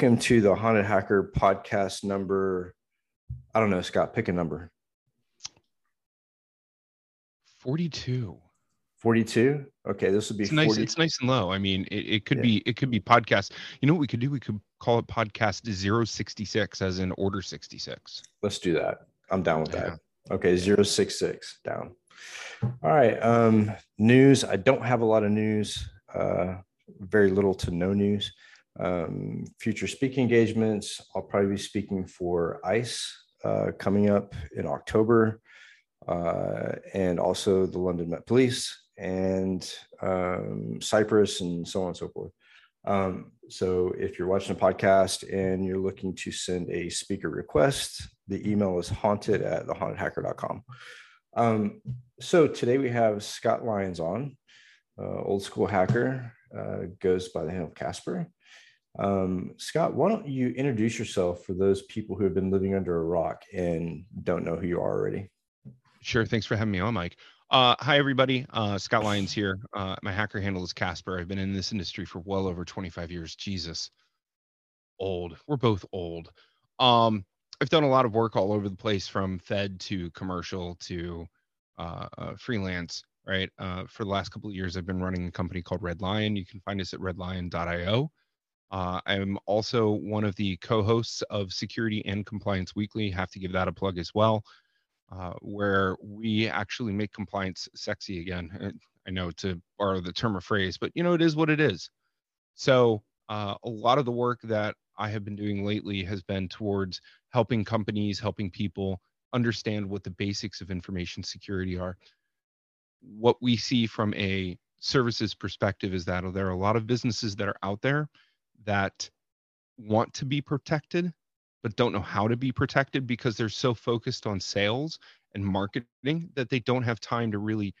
Welcome to the Haunted Hacker podcast number. I don't know, Scott, pick a number. 42. 42. Okay, this would be it's nice. It's nice and low. I mean, it, it could yeah. be it could be podcast. You know what we could do? We could call it podcast 066 as in order 66. Let's do that. I'm down with yeah. that. Okay, 066 down. All right. Um, news. I don't have a lot of news. Uh, very little to no news. Um, future speaking engagements. I'll probably be speaking for ICE uh, coming up in October, uh, and also the London Met Police and um, Cyprus and so on and so forth. Um, so if you're watching a podcast and you're looking to send a speaker request, the email is haunted at thehauntedhacker.com. Um, so today we have Scott Lyons on, uh, old school hacker, uh, goes by the name of Casper. Um, Scott, why don't you introduce yourself for those people who have been living under a rock and don't know who you are already? Sure. Thanks for having me on, Mike. Uh, hi, everybody. Uh, Scott Lyons here. Uh, my hacker handle is Casper. I've been in this industry for well over 25 years. Jesus, old. We're both old. Um, I've done a lot of work all over the place, from Fed to commercial to uh, uh, freelance. Right. Uh, for the last couple of years, I've been running a company called Red Lion. You can find us at redlion.io. Uh, I'm also one of the co-hosts of Security and Compliance Weekly. Have to give that a plug as well, uh, where we actually make compliance sexy again. I know to borrow the term or phrase, but you know it is what it is. So uh, a lot of the work that I have been doing lately has been towards helping companies, helping people understand what the basics of information security are. What we see from a services perspective is that there are a lot of businesses that are out there that want to be protected but don't know how to be protected because they're so focused on sales and marketing that they don't have time to really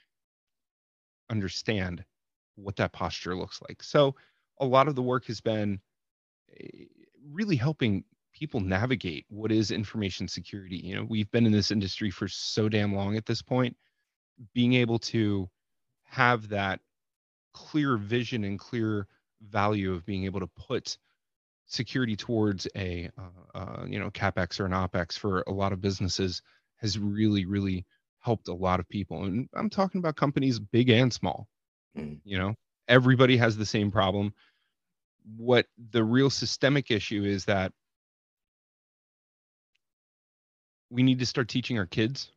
understand what that posture looks like. So a lot of the work has been eh, really helping people navigate what is information security. You know, we've been in this industry for so damn long at this point. Being able to have that clear vision and clear value of being able to put security towards a uh, uh, you know capex or an opex for a lot of businesses has really really helped a lot of people. And i'm talking about companies big and small mm. you know? Everybody has the same problem. What the real systemic issue is that we need to start teaching our kids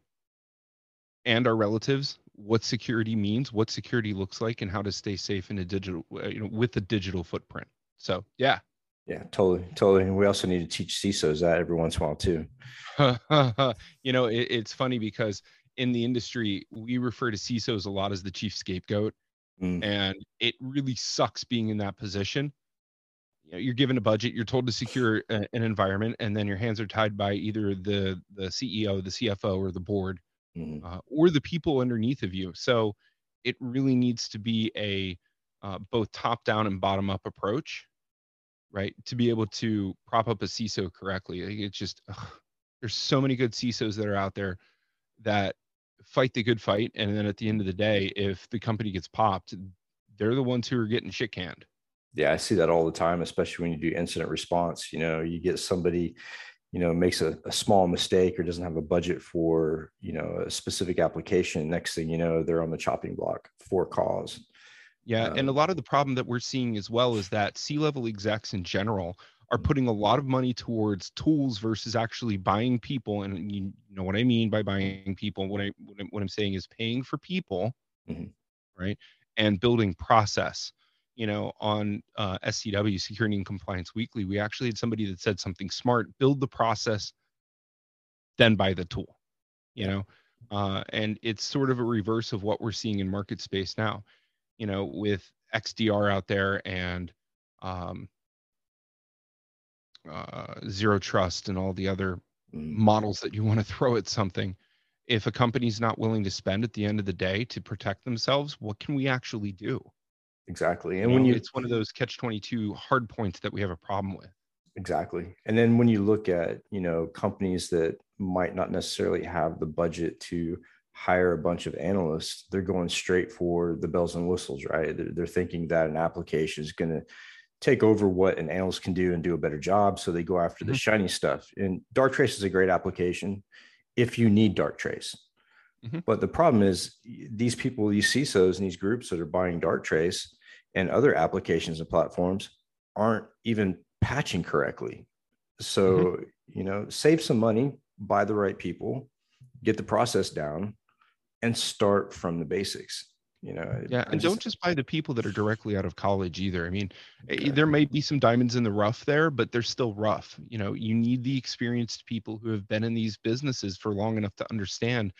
and our relatives what security means, what security looks like, and how to stay safe in a digital, uh, you know, with a digital footprint. So, yeah. Yeah, totally, totally. And we also need to teach CISOs that every once in a while too. you know, it, it's funny because in the industry we refer to CISOs a lot as the chief scapegoat, mm. and it really sucks being in that position. You know, you're given a budget, you're told to secure a, an environment, and then your hands are tied by either the the CEO, the CFO, or the board mm-hmm. uh, or the people underneath of you. So it really needs to be a uh, both top down and bottom up approach, right? To be able to prop up a CISO correctly. It's just, ugh, there's so many good CISOs that are out there that fight the good fight. And then at the end of the day, if the company gets popped, they're the ones who are getting shit canned. Yeah, I see that all the time, especially when you do incident response. You know, you get somebody you know makes a, a, small mistake or doesn't have a budget for you know a specific application next thing you know they're on the chopping block for cause yeah um, and a lot of the problem that we're seeing as well is that c-level execs in general are mm-hmm. putting a lot of money towards tools versus actually buying people and you know what i mean by buying people what i what i'm saying is paying for people mm-hmm. right and building process you know, on uh, SCW, Security and Compliance Weekly, we actually had somebody that said something smart: build the process, then buy the tool. You know, uh, and it's sort of a reverse of what we're seeing in market space now. You know, with XDR out there and um, uh, zero trust and all the other mm. models that you want to throw at something. If a company's not willing to spend at the end of the day to protect themselves, what can we actually do? Exactly. And you when know, you it's one of those catch 22 hard points that we have a problem with. Exactly. And then when you look at, you know, companies that might not necessarily have the budget to hire a bunch of analysts, they're going straight for the bells and whistles, right? They're, they're thinking that an application is going to take over what an analyst can do and do a better job. So they go after the Mhm. shiny stuff. And Darktrace is a great application if you need Darktrace. Mhm. But the problem is these people, these CISOs and these groups that are buying Darktrace and other applications and platforms aren't even patching correctly. So, you know, save some money, buy the right people, get the process down, and start from the basics. You know, Yeah, and just- don't just buy the people that are directly out of college either. I mean, eh, Okay. there may be some diamonds in the rough there, but they're still rough. You know, you need the experienced people who have been in these businesses for long enough to understand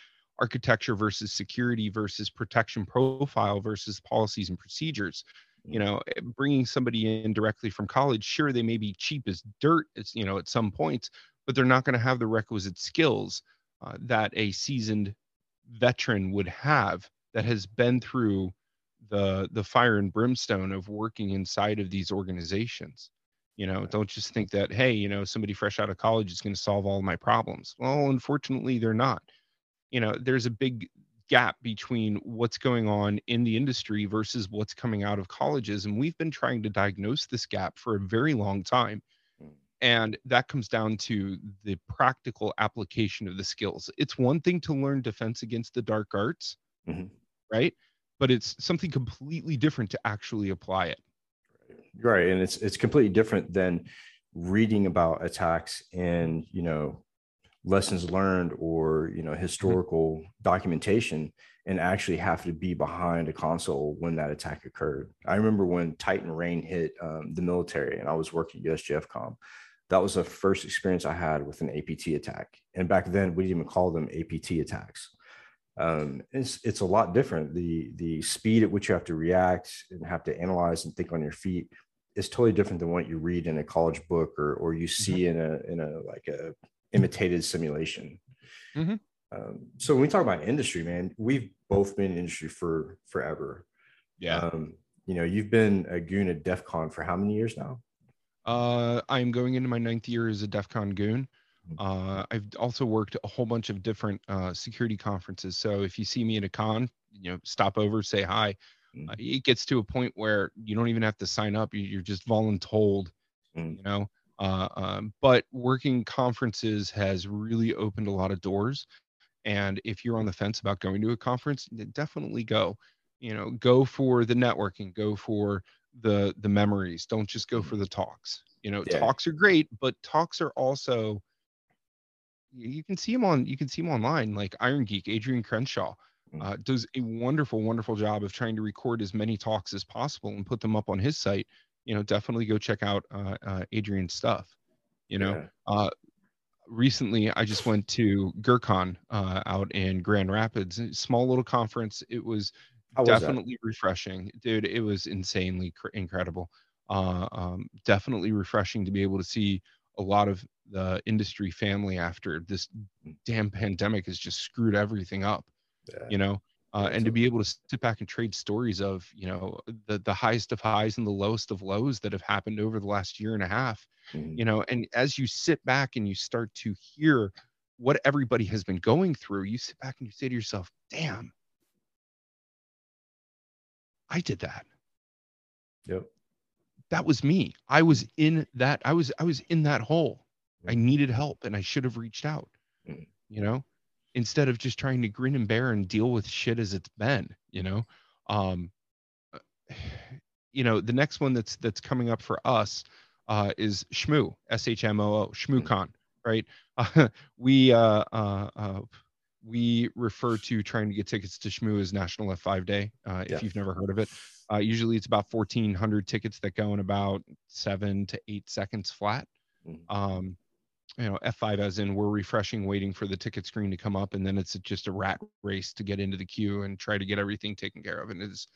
architecture versus security versus protection profile versus policies and procedures. You know, eh, bringing somebody in directly from college, sure, they may be cheap as dirt, it's, you know, at some points, but they're not going to have the requisite skills uh, that a seasoned veteran would have that has been through the the fire and brimstone of working inside of these organizations. You know don't just think that hey you know somebody fresh out of college is going to solve all my problems. Well unfortunately they're not you know there's a big gap between what's going on in the industry versus what's coming out of colleges and we've been trying to diagnose this gap for a very long time. Mm. and that comes down to the practical application of the skills. It's one thing to learn defense against the dark arts Mhm. right? But it's something completely different to actually apply it. Right. And it's it's completely different than reading about attacks and you know lessons learned or you know historical documentation and actually have to be behind a console when that attack occurred. I remember when titan rain hit um, the military and i was working at USJFCOM that was the first experience i had with an apt attack. And back then we didn't even call them apt attacks. Um, it's it's a lot different. The the speed at which you have to react and have to analyze and think on your feet is totally different than what you read in a college book or or you see in a in a like a imitated simulation. Mhm. Um, so when we talk about industry, man, we've both been in industry for forever. yeah Um, you know, you've been a goon at DEF CON for how many years now? uh i'm going into my ninth year as a def con goon Mhm. uh i've also worked a whole bunch of different uh security conferences so if you see me at a con you know stop over say hi Mhm. uh, it gets to a point where you don't even have to sign up You- you're just voluntold Mm. you know uh, um, but working conferences has really opened a lot of doors and if you're on the fence about going to a conference definitely go. You know go for the networking go for the the memories. Don't just go for the talks. You know Yeah. talks are great but talks are also you can see them on you can see them online like Irongeek adrian crenshaw Mm. uh, does a wonderful wonderful job of trying to record as many talks as possible and put them up on his site you know definitely go check out uh, uh, adrian's stuff you know Yeah. uh, recently I just went to GrrCON uh, out in Grand Rapids, small little conference. It was was that? definitely refreshing, dude. It was insanely cr- incredible. Uh, um, definitely refreshing to be able to see a lot of the industry family after this damn pandemic has just screwed everything up Yeah. you know uh, and to be able to sit back and trade stories of you know the the highest of highs and the lowest of lows that have happened over the last year and a half Mhm. you know and as you sit back and you start to hear what everybody has been going through you sit back and you say to yourself damn. I did that. Yep. that was me. I was in that i was i was in that hole. I needed help and i should have reached out Mhm. you know instead of just trying to grin and bear and deal with shit as it's been you know? Um you know the next one that's that's coming up for us uh is shmoo s-h-m-o-o shmoocon right? Uh, we uh, uh uh we refer to trying to get tickets to shmoo as national f5 day uh, if you've never heard of it. Uh, usually it's about 1400 tickets that go in about seven to eight seconds flat. Mhm. um you know f5 as in we're refreshing waiting for the ticket screen to come up and then it's just a rat race to get into the queue and try to get everything taken care of and it's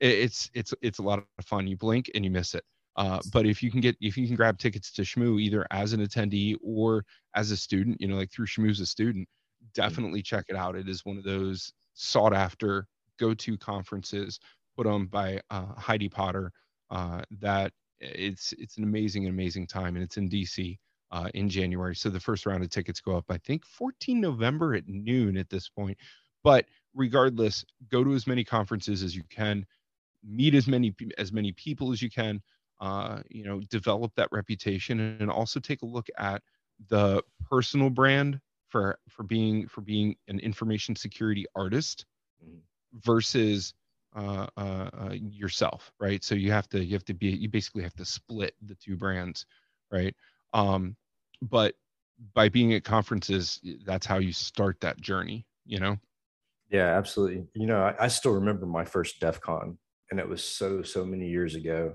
it's it's it's a lot of fun. You blink and you miss it. Uh, but if you can get if you can grab tickets to shmoo either as an attendee or as a student you know like through shmoo as a student definitely check it out. It is one of those sought after go-to conferences put on by uh, heidi potter uh, that it's it's an amazing amazing time and it's in dc uh, in January. So the first round of tickets go up, I think, 14 November at noon at this point. But regardless, go to as many conferences as you can, meet as many as many people as you can. uh, you know, develop that reputation and also take a look at the personal brand for for being for being an information security artist mm-hmm. versus uh, uh, uh, yourself, right? So you have to you have to be you basically have to split the two brands, right? Um, but by being at conferences, that's how you start that journey, you know? Yeah, absolutely. You know, I, I still remember my first DEF CON and it was so, so many years ago.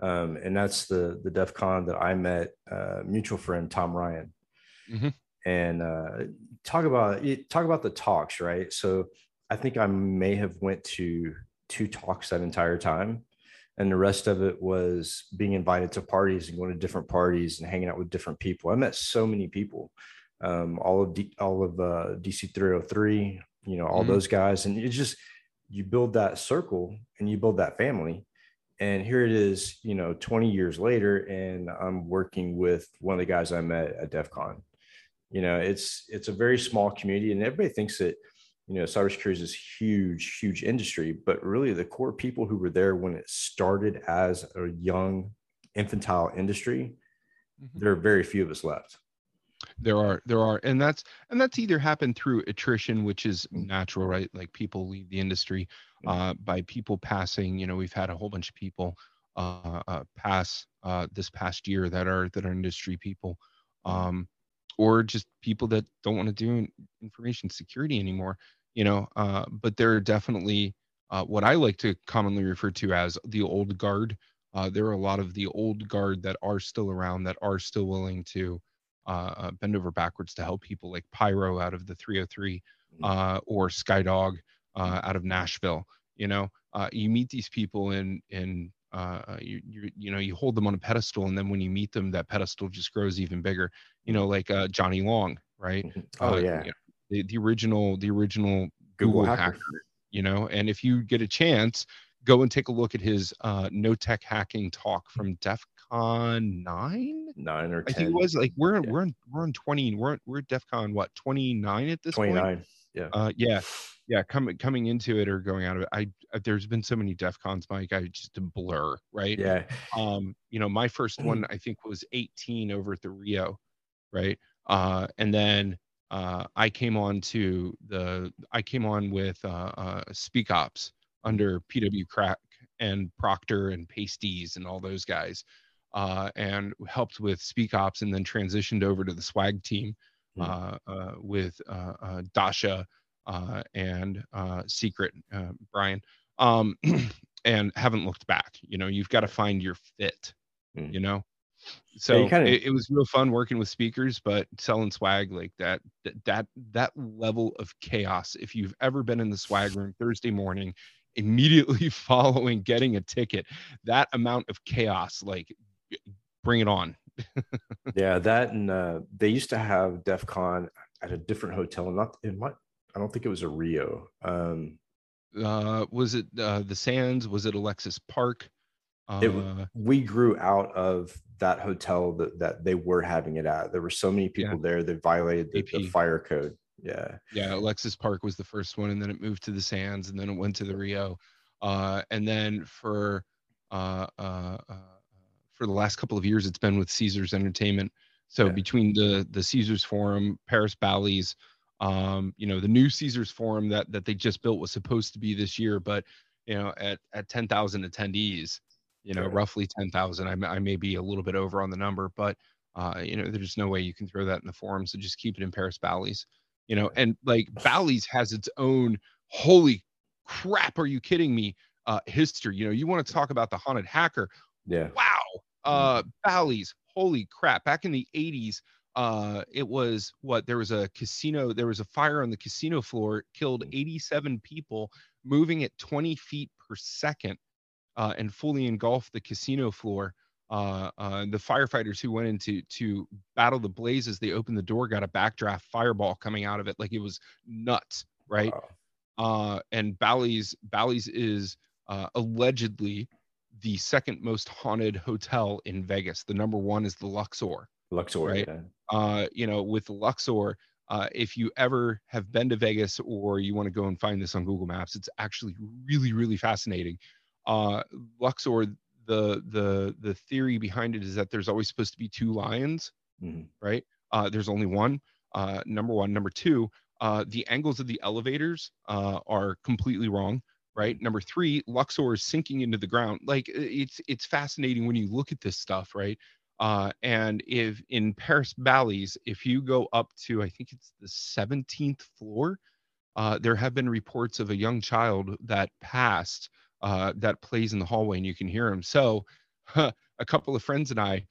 Um, and that's the, the DEF CON that I met uh, mutual friend, Tom Ryan. Mm-hmm. And uh, talk about, talk about the talks, right? So I think I may have went to two talks that entire time and the rest of it was being invited to parties and going to different parties and hanging out with different people. I met so many people, um, all of D, all of uh, DC 303, you know, all mm-hmm. those guys, and it's just you build that circle and you build that family. And here it is, you know, 20 years later, and I'm working with one of the guys I met at DEF CON. You know, it's it's a very small community, and everybody thinks that you know, cybersecurity is this huge, huge industry, but really the core people who were there when it started as a young infantile industry, mm-hmm. there are very few of us left. There are, there are, and that's and that's either happened through attrition, which is mm-hmm. natural, right? Like people leave the industry mm-hmm. uh, by people passing. You know, we've had a whole bunch of people uh, uh, pass uh, this past year that are that are industry people. Mm-hmm. Um, or just people that don't want to do information security anymore you know uh, but there are definitely uh, what i like to commonly refer to as the old guard. Uh, there are a lot of the old guard that are still around that are still willing to uh, uh, bend over backwards to help people like pyro out of the 303 mm-hmm. uh, or skydog out of nashville you know? You meet these people in in you, you you know you hold them on a pedestal and then when you meet them that pedestal just grows even bigger you know like johnny long right? Mm-hmm. oh yeah. you know, the, the original the original Google, Google hacker. hacker. You know, and if you get a chance, go and take a look at his uh, no tech hacking talk from DEF CON nine, nine or 10. I think it was like we're yeah. we're on we're on twenty. We're we're DEF CON what twenty nine at this 29. point. Yeah. Uh, yeah. Yeah. Coming coming into it or going out of it. I, I there's been so many DEF CONs, Mike. I just a blur, right? Yeah. Um, you know, my first one I think was 18 over at the Rio, right? Uh, and then uh, I came on to the I came on with uh, uh, Speak Ops under PW Crack and Proctor and Pasties and all those guys, uh, and helped with Speak Ops, and then transitioned over to the Swag team mm. with Dasha and Secret Brian, um, and haven't looked back. You know, you've got to find your fit. Mm. You know, so yeah, kinda... it, it, was real fun working with speakers but selling swag like that that that level of chaos if you've ever been in the swag room thursday morning immediately following getting a ticket that amount of chaos like bring it on. Yeah that and uh, they used to have def con at a different hotel not in what i don't think it was a rio um uh was it uh the sands? Was it alexis park it, uh, we grew out of that hotel that, that they were having it at. There were so many people yeah. there that violated the, the, fire code. Yeah. Yeah. Alexis Park was the first one, and then it moved to the Sands, and then it went to the Rio. Uh, and then for uh, uh, uh, for the last couple of years, it's been with Caesars Entertainment. So yeah. between the the Caesars Forum, Paris Bally's, um, you know, the new Caesars Forum that that they just built was supposed to be this year, but you know, at at 10,000 attendees, you know, roughly 10,000. I, I may be a little bit over on the number, but, uh, you know, there's no way you can throw that in the forum. So just keep it in Paris Bally's, you know, and like Bally's has its own holy crap. Are you kidding me? Uh, history, you know, you want to talk about the haunted hacker. Yeah. Wow. Uh, Bally's, holy crap. Back in the 80s, uh it was what there was a casino there was a fire on the casino floor killed mm. 87 people moving at 20 feet per second uh, and fully engulfed the casino floor. Uh, uh, the firefighters who went in to, to battle the blazes, they opened the door, got a backdraft fireball coming out of it, like it was nuts, right? Wow. Uh, and Bally's Bally's is uh, allegedly the second most haunted hotel in Vegas. The number one is the Luxor. Luxor, right? Yeah. Uh, you know, with the Luxor, uh, if you ever have been to Vegas or you want to go and find this on Google Maps, it's actually really, really fascinating uh, Luxor, the the the the theory behind it is that there's always supposed to be two lions, Mhm. right? Uh, there's only one. Uh, number one. Number two, uh, the angles of the elevators uh, are completely wrong, right? Number three, Luxor is sinking into the ground. Like it's it's fascinating when you look at this stuff, right? Uh, and if in Paris Bally's, if you go up to I think it's the 17th floor, uh, there have been reports of a young child that passed uh, that plays in the hallway and you can hear him. So a couple of friends and I,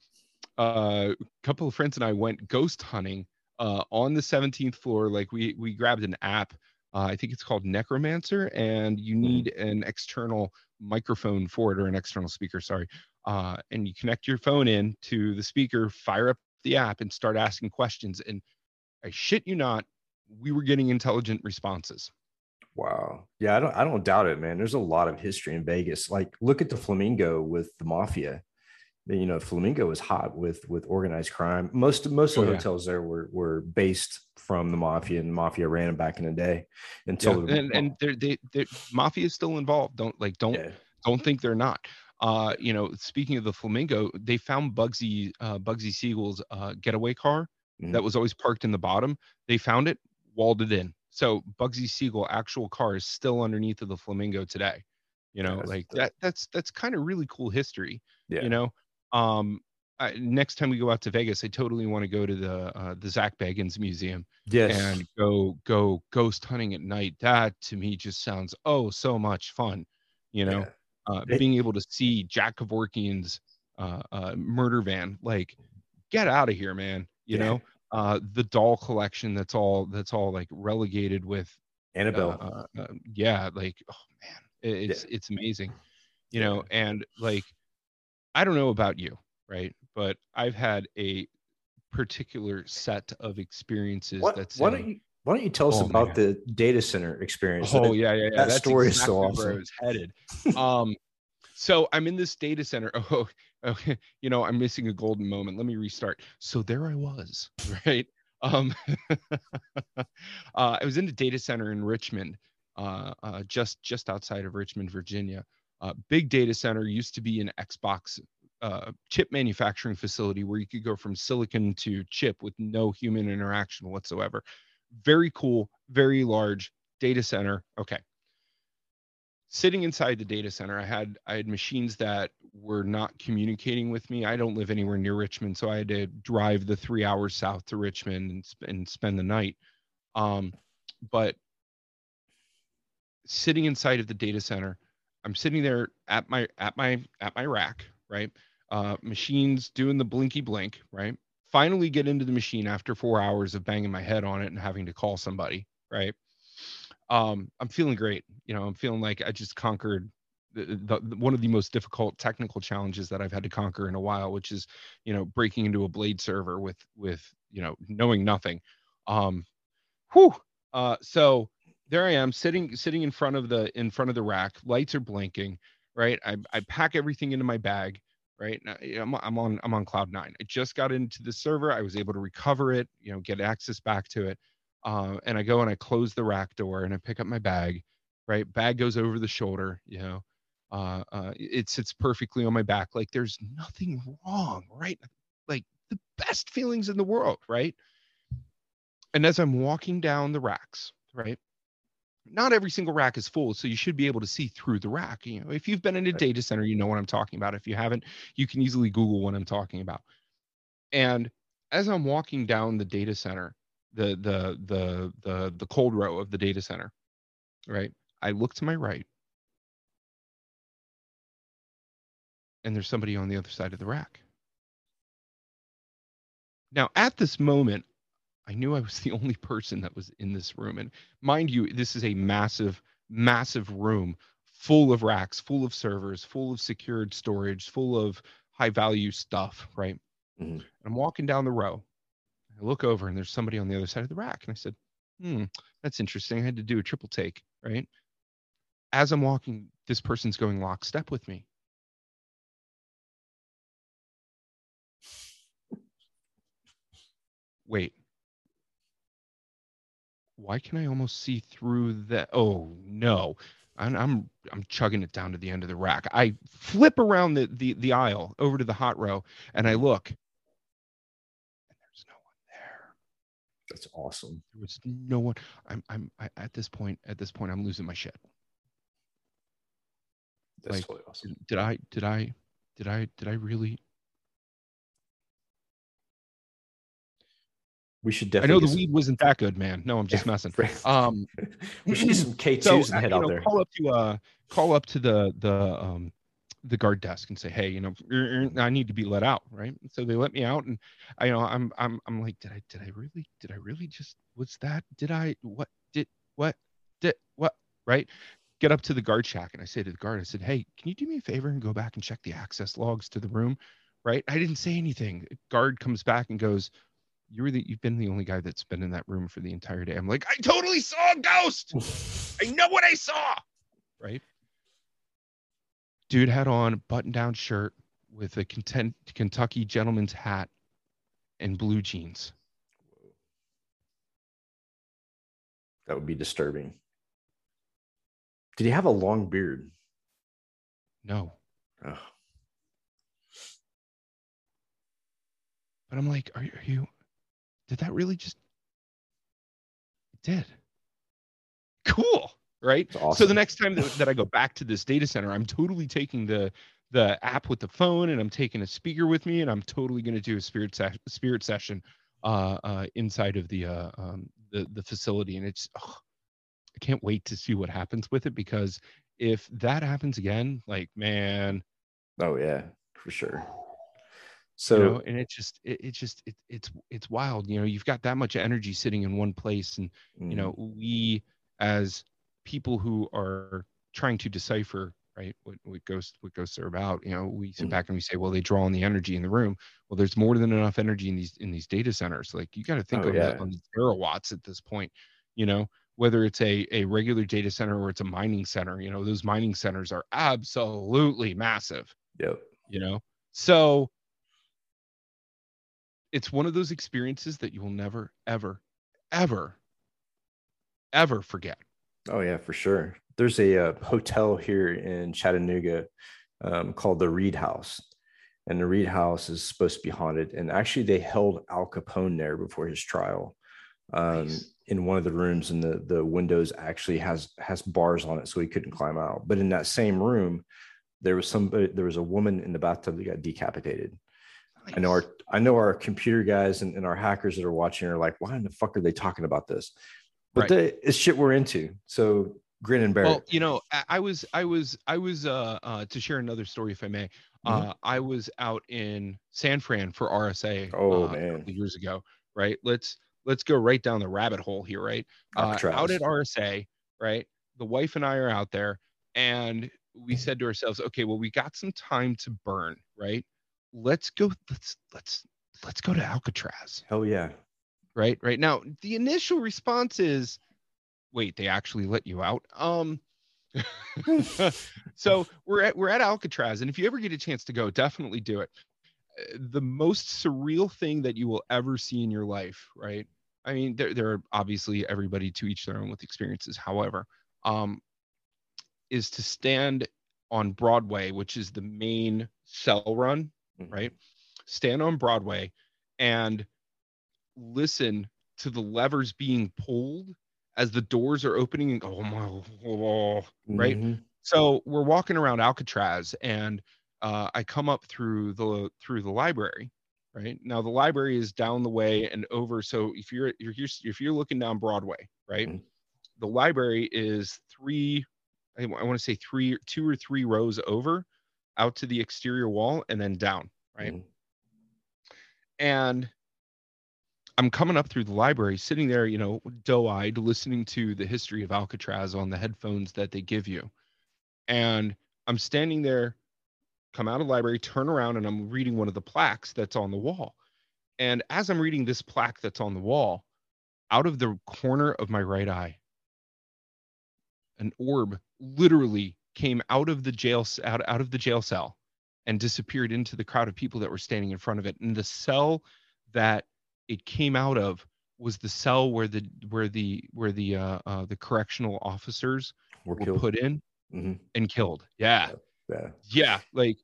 uh, a couple of friends and I went ghost hunting uh, on the 17th floor. Like we we grabbed an app. Uh, I think it's called Necromancer, and you need an external microphone for it or an external speaker. Sorry, uh, and you connect your phone in to the speaker, fire up the app, and start asking questions. And I shit you not, we were getting intelligent responses. Wow. Yeah, I don't I don't doubt it, man. There's a lot of history in Vegas. Like look at the Flamingo with the mafia. You know, Flamingo was hot with with organized crime. Most most of Oh, the yeah. hotels there were were based from the mafia, and the mafia ran them back in the day until Yeah, and and they're, they they mafia is still involved. Don't like don't yeah. don't think they're not. Uh, you know, speaking of the flamingo, they found Bugsy uh, Bugsy Siegel's uh, getaway car Mhm. that was always parked in the bottom. They found it, walled it in. So Bugsy Siegel actual car is still underneath of the flamingo today. You know, like that- that that's that's kind of really cool history. yeah. You know, um, I, next time we go out to Vegas, I totally want to go to the uh, the Zach Bagans Museum yes. and go go ghost hunting at night that to me just sounds oh so much fun you know Yeah. uh, It- being able to see jack kevorkian's uh, uh, murder van like get out of here man you Yeah. know uh, the doll collection that's all that's all like relegated with Annabelle. uh, uh, uh, yeah like oh man it- it's it's amazing you know and like i don't know about you right but i've had a particular set of experiences what, that's why don't you why don't you tell us Oh, about man. the data center experience? Oh yeah, yeah, yeah. that That's story is so exactly where I was headed. um, so I'm in this data center. Oh, okay. You know, I'm missing a golden moment. Let me restart. So there I was, right? Um, uh, I was in the data center in Richmond, uh, uh, just just outside of Richmond, Virginia. Uh, big data center used to be an Xbox uh, chip manufacturing facility where you could go from silicon to chip with no human interaction whatsoever. Very cool, very large data center. Okay. Sitting inside the data center, I had I had machines that were not communicating with me. I don't live anywhere near Richmond, so I had to drive the three hours south to Richmond and, and spend the night. Um, but sitting inside of the data center, I'm sitting there at my at my at my rack, right? Uh, machines doing the blinky blink, right? Finally get into the machine after four hours of banging my head on it and having to call somebody, right? Um, I'm feeling great. You know, I'm feeling like I just conquered the, the, one of the most difficult technical challenges that I've had to conquer in a while, which is, you know, breaking into a blade server with with you know knowing nothing. Um, whew. Uh, so there I am sitting sitting in front of the in front of the rack. Lights are blinking. Right. I I pack everything into my bag. Right. I'm I'm on I'm on cloud nine. I just got into the server. I was able to recover it. You know, get access back to it. Uh, and I go and I close the rack door and I pick up my bag. Right. Bag goes over the shoulder. You know. Uh, uh, it sits perfectly on my back. Like there's nothing wrong, right? Like the best feelings in the world, right? And as I'm walking down the racks, right? Not every single rack is full, so you should be able to see through the rack. You know, if you've been in a data center, you know what I'm talking about. If you haven't, you can easily Google what I'm talking about. And as I'm walking down the data center, the the the the the cold row of the data center, right? I look to my right, and there's somebody on the other side of the rack. Now, at this moment, I knew I was the only person that was in this room. And mind you, this is a massive, massive room full of racks, full of servers, full of secured storage, full of high value stuff, right? Mhm. I'm walking down the row. I look over and there's somebody on the other side of the rack. And I said, hmm, that's interesting. I had to do a triple take, right? As I'm walking, this person's going lockstep with me. Wait. Why can I almost see through that? Oh no. and I'm I'm chugging it down to the end of the rack. I flip around the the, the aisle over to the hot row and I look and there's no one there. That's awesome. There was no one. I'm I'm I, at this point at this point I'm losing my shit. That's Like, totally awesome. Did I did I did I did I really We should definitely. I know the some- weed wasn't that good, man. No, I'm just Yeah, messing. right. Um we should get some K2s so and head you out there. call up to uh call up to the the um the guard desk and say hey you know er, er, i need to be let out right? So they let me out and i you know i'm i'm i'm like did i did i really did i really just what's that? Did i what did what did what? Right? Get up to the guard shack and i say to the guard i said hey can you do me a favor and go back and check the access logs to the room? Right? I didn't say anything. Guard comes back and goes you were the you've been the only guy that's been in that room for the entire day. I'm like i totally saw a ghost! I know what I saw. Right. Dude had on a button down shirt with a content, Kentucky gentleman's hat and blue jeans. That would be disturbing. Did he have a long beard? No. Oh, But I'm like, are, you- are you, did that really just, it did. Cool. Right. awesome. So the next time that, that I go back to this data center, I'm totally taking the, the app with the phone and I'm taking a speaker with me and I'm totally going to do a spirit se- spirit session uh, uh, inside of the, uh, um, the the facility and it's ugh, I can't wait to see what happens with it because if that happens again, like man, Oh yeah, for sure. So you know, and it just it, it just it, it's it's wild. You know, you've got that much energy sitting in one place, and you mm, know we as people who are trying to decipher right what, what ghosts what ghosts are about you know we sit Mhm. back and we say well they draw on the energy in the room well there's more than enough energy in these in these data centers like you got to think Oh, on, yeah. the, on the terawatts at this point you know whether it's a a regular data center or it's a mining center you know those mining centers are absolutely massive yep. you know so it's one of those experiences that you will never ever ever ever forget Oh yeah, for sure. There's a, uh hotel here in Chattanooga um, called the Read House, and the Read House is supposed to be haunted. And actually, they held Al Capone there before his trial. Um, Nice. In one of the rooms, and the the windows actually has has bars on it, so he couldn't climb out. But in that same room, there was somebody. There was a woman in the bathtub that got decapitated. I know our I know our computer guys and, and our hackers that are watching are like, why in the fuck are they talking about this? But Right. they, it's shit we're into. So grin and bear. Well, you know, I, I was, I was, I was, uh, uh, to share another story, if I may. Mhm. Uh, I was out in San Fran for RSA. Oh, uh, man. years ago, right? Let's let's go right down the rabbit hole here, right? Uh, Alcatraz. out at RSA, right? The wife and I are out there, and we said to ourselves, okay, well, we got some time to burn, right? Let's go. Let's let's let's go to Alcatraz Hell yeah. Right right. Now the initial response is wait they actually let you out? Um so we're at we're at alcatraz and if you ever get a chance to go definitely do it. Uh, the most surreal thing that you will ever see in your life right? I mean there, there are obviously everybody to each their own with experiences. However um is to stand on broadway which is the main cell run Mhm. right? Stand on Broadway and listen to the levers being pulled as the doors are opening and go, oh my, oh. Right. Mhm. So we're walking around Alcatraz and uh, I come up through the through the library. Right now, the library is down the way and over. So if you're you're if you're looking down Broadway, right, Mhm. the library is three. I, want to say three, two or three rows over, out to the exterior wall and then down. Right Mhm. and I'm coming up through the library, sitting there, you know, doe-eyed, listening to the history of Alcatraz on the headphones that they give you. And I'm standing there, come out of the library, turn around, and I'm reading one of the plaques that's on the wall. And as I'm reading this plaque that's on the wall, out of the corner of my right eye, an orb literally came out of the jail out, out of the jail cell and disappeared into the crowd of people that were standing in front of it. And the cell that it came out of was the cell where the where the where the uh, uh the correctional officers We're were put in Mhm. and killed. Yeah. Yeah. Yeah. Like,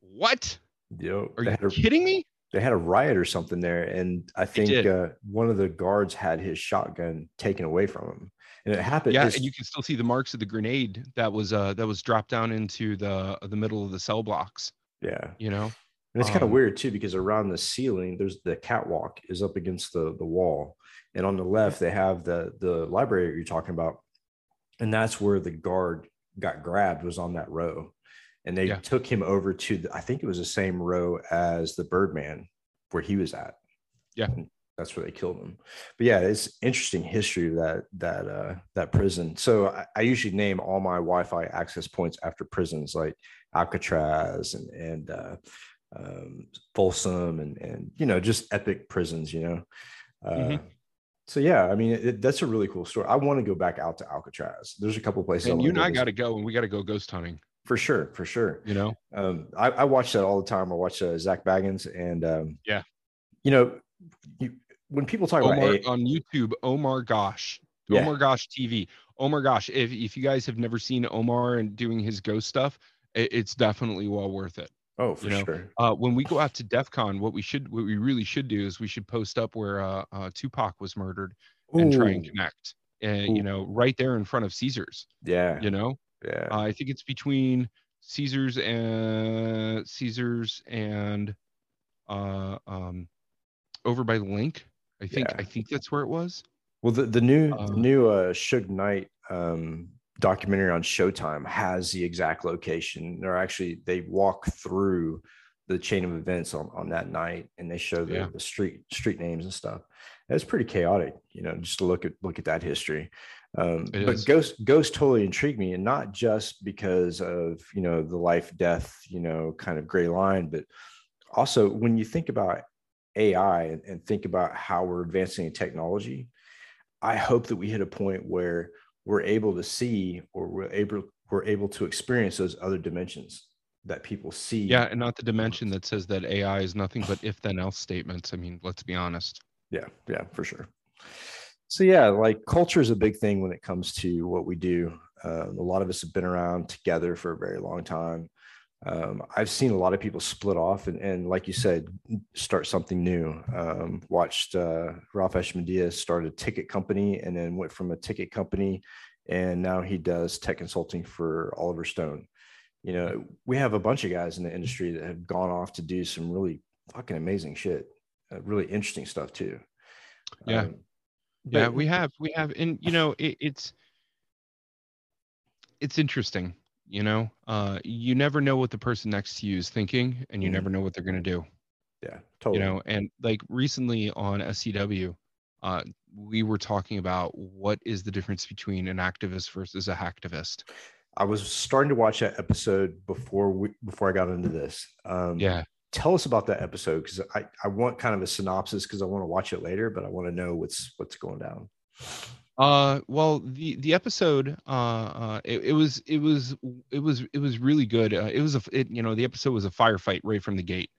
what? Yo, Are you a kidding me? they had a riot or something there, and I think uh, one of the guards had his shotgun taken away from him, and it happened. Yeah, and you can still see the marks of the grenade that was uh that was dropped down into the the middle of the cell blocks. yeah, You know, and it's kind of Um, weird too because around the ceiling, there's the catwalk is up against the the wall, and on the left they have the the library you're talking about, and that's where the guard got grabbed was on that row, and they Yeah. took him over to the, I think it was the same row as the Birdman where he was at. Yeah. And that's where they killed him. But yeah, it's interesting history of that that uh that prison. So I, I usually name all my Wi-Fi access points after prisons like Alcatraz and and uh um Folsom and and you know just epic prisons, you know. Uh Mhm. so yeah, I mean it, that's a really cool story. I want to go back out to Alcatraz. There's a couple places and you and I got to go, and we got to go ghost hunting. for sure, for sure. You know, Um, I, I watch that all the time. I watch uh, Zach Bagans, and um, Yeah. you know, you, when people talk Omar about A- on YouTube, Omar Gosh, Yeah. Omar Gosh TV, Omar Gosh. If if you guys have never seen Omar and doing his ghost stuff, it, it's definitely well worth it. Oh, for you know, sure, Uh, when we go out to DEF CON, what we should, what we really should do is we should post up where uh, uh, Tupac was murdered and try and connect. And you know, right there in front of Caesars. yeah, You know, yeah, I think it's between Caesars and Caesars and uh, um, over by the LINQ. I think Yeah. I think that's where it was. Well, the the new Uh, the new uh, Suge Knight um, documentary on Showtime has the exact location. Or actually, they walk through the chain of events on, on that night, and they show the, Yeah. the street street names and stuff. It's pretty chaotic, you know, just to look at look at that history. Um, but is. Ghost Ghost totally intrigued me, and not just because of you know the life death you know kind of gray line, but also when you think about AI and, and think about how we're advancing in technology, I hope that we hit a point where we're able to see or we're able we're able to experience those other dimensions that people see. Yeah, and not the dimension that says that AI is nothing but if then else statements. I mean, let's be honest. Yeah, yeah, for sure. So yeah, like culture is a big thing when it comes to what we do. Uh, a lot of us have been around together for a very long time. Um, I've seen a lot of people split off and, and like you said, start something new. Um, watched uh, Ralph Echemendia start a ticket company and then went from a ticket company and now he does tech consulting for Oliver Stone. You know, we have a bunch of guys in the industry that have gone off to do some really fucking amazing shit, uh, really interesting stuff too. Yeah. Um, yeah we have we have and you know it, it's it's interesting you know uh you never know what the person next to you is thinking and you Mhm. never know what they're going to do Yeah, totally. you know and like recently on scw uh we were talking about what is the difference between an activist versus a hacktivist I was starting to watch that episode before we before I got into this. Um, yeah tell us about that episode because I I want kind of a synopsis because I want to watch it later, but I want to know what's what's going down. Uh, well, the the episode, uh, uh, it, it was it was it was it was really good. Uh, it was a it, you know the episode was a firefight right from the gate,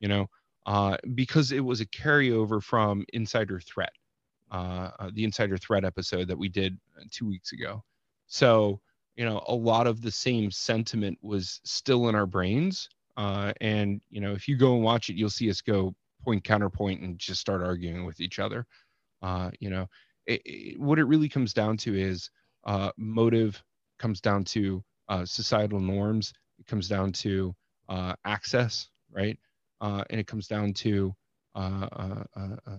you know, uh, because it was a carryover from Insider Threat, uh, uh, the Insider Threat episode that we did uh, two weeks ago. So you know a lot of the same sentiment was still in our brains, uh, and you know if you go and watch it, you'll see us go point counterpoint and just start arguing with each other. Uh, you know, it, it, what it really comes down to is uh, motive comes down to uh, societal norms. It comes down to uh, access right? Uh, and it comes down to uh, uh,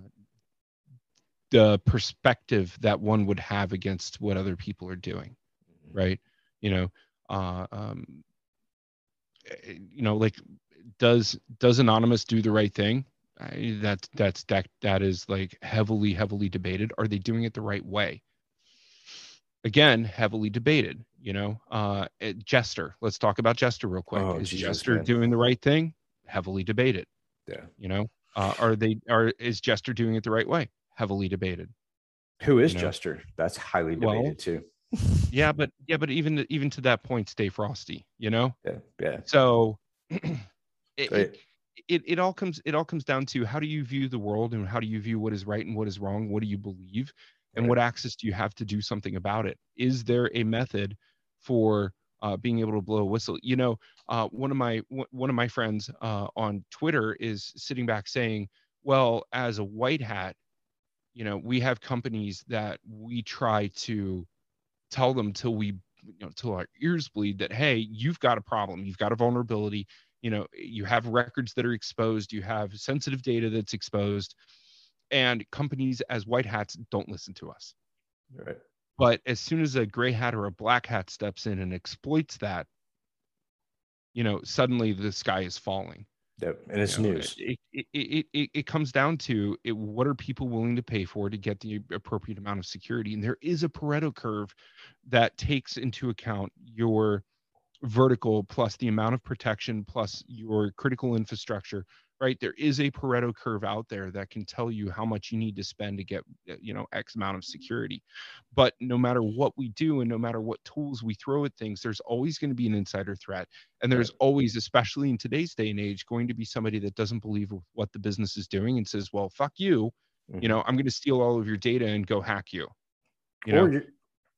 the perspective that one would have against what other people are doing right? You know uh, um, eh, you know like does does anonymous do the right thing I, that that's that that is like heavily heavily debated are they doing it the right way again heavily debated you know uh eh, jester let's talk about jester real quick Oh, is Jesus, jester man. doing the right thing heavily debated Yeah. you know uh, are they are is jester doing it the right way heavily debated Who is You know? Jester? That's highly Well, debated too. yeah but yeah but even even to that point stay frosty you know Yeah, yeah. so it, it, it, it all comes it all comes down to how do you view the world and how do you view what is right and what is wrong? What do you believe? And what access do you have to do something about it? Is there a method for uh, being able to blow a whistle. You know, uh, one of my one of my friends uh, on Twitter is sitting back saying, "Well, as a white hat, you know, we have companies that we try to tell them till we, you know, till our ears bleed that hey, you've got a problem, you've got a vulnerability, you know, you have records that are exposed, you have sensitive data that's exposed, and companies as white hats don't listen to us." Right. But as soon as a gray hat or a black hat steps in and exploits that, you know, suddenly the sky is falling. Yep. And it's you know, news. It, it, it, it, it comes down to it, what are people willing to pay for to get the appropriate amount of security? And there is a Pareto curve that takes into account your vertical plus the amount of protection plus your critical infrastructure right? There is a pareto curve out there that can tell you how much you need to spend to get uh, you know x amount of security. But no matter what we do and no matter what tools we throw at things there's always going to be an insider threat. And there's always especially in today's day and age going to be somebody that doesn't believe what the business is doing and says well fuck you. Mm-hmm. you know i'm going to steal all of your data and go hack you. You know? or you're,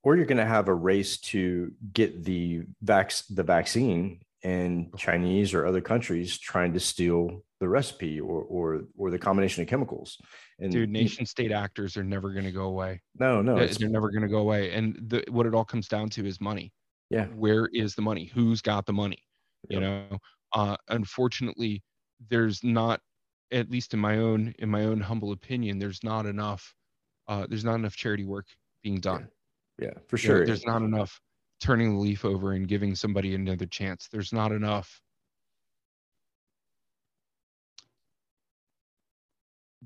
or you're going to have a race to get the vac- the vaccine and Chinese or other countries trying to steal the recipe or or or the combination of chemicals. And dude, nation state actors are never going to go away. No, no, they're, they're never going to go away. And the, what it all comes down to is money. Yeah, where is the money? Who's got the money? Yep. You know, uh, unfortunately, there's not, at least in my own in my own humble opinion, there's not enough. Uh, there's not enough charity work being done. Yeah, yeah for sure. You know, there's not enough turning the leaf over and giving somebody another chance. There's not enough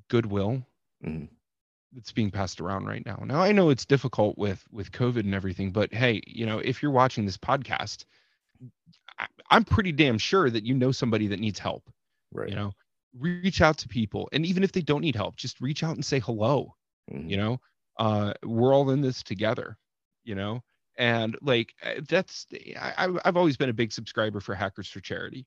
goodwill mm-hmm. that's being passed around right now. Now I know it's difficult with with COVID and everything, but hey, you know, if you're watching this podcast, I, I'm pretty damn sure that you know somebody that needs help. Right. You know, reach out to people, and even if they don't need help, just reach out and say hello. Mm-hmm. You know, uh, we're all in this together. You know, and like uh, that's I, I've always been a big subscriber for Hackers for Charity,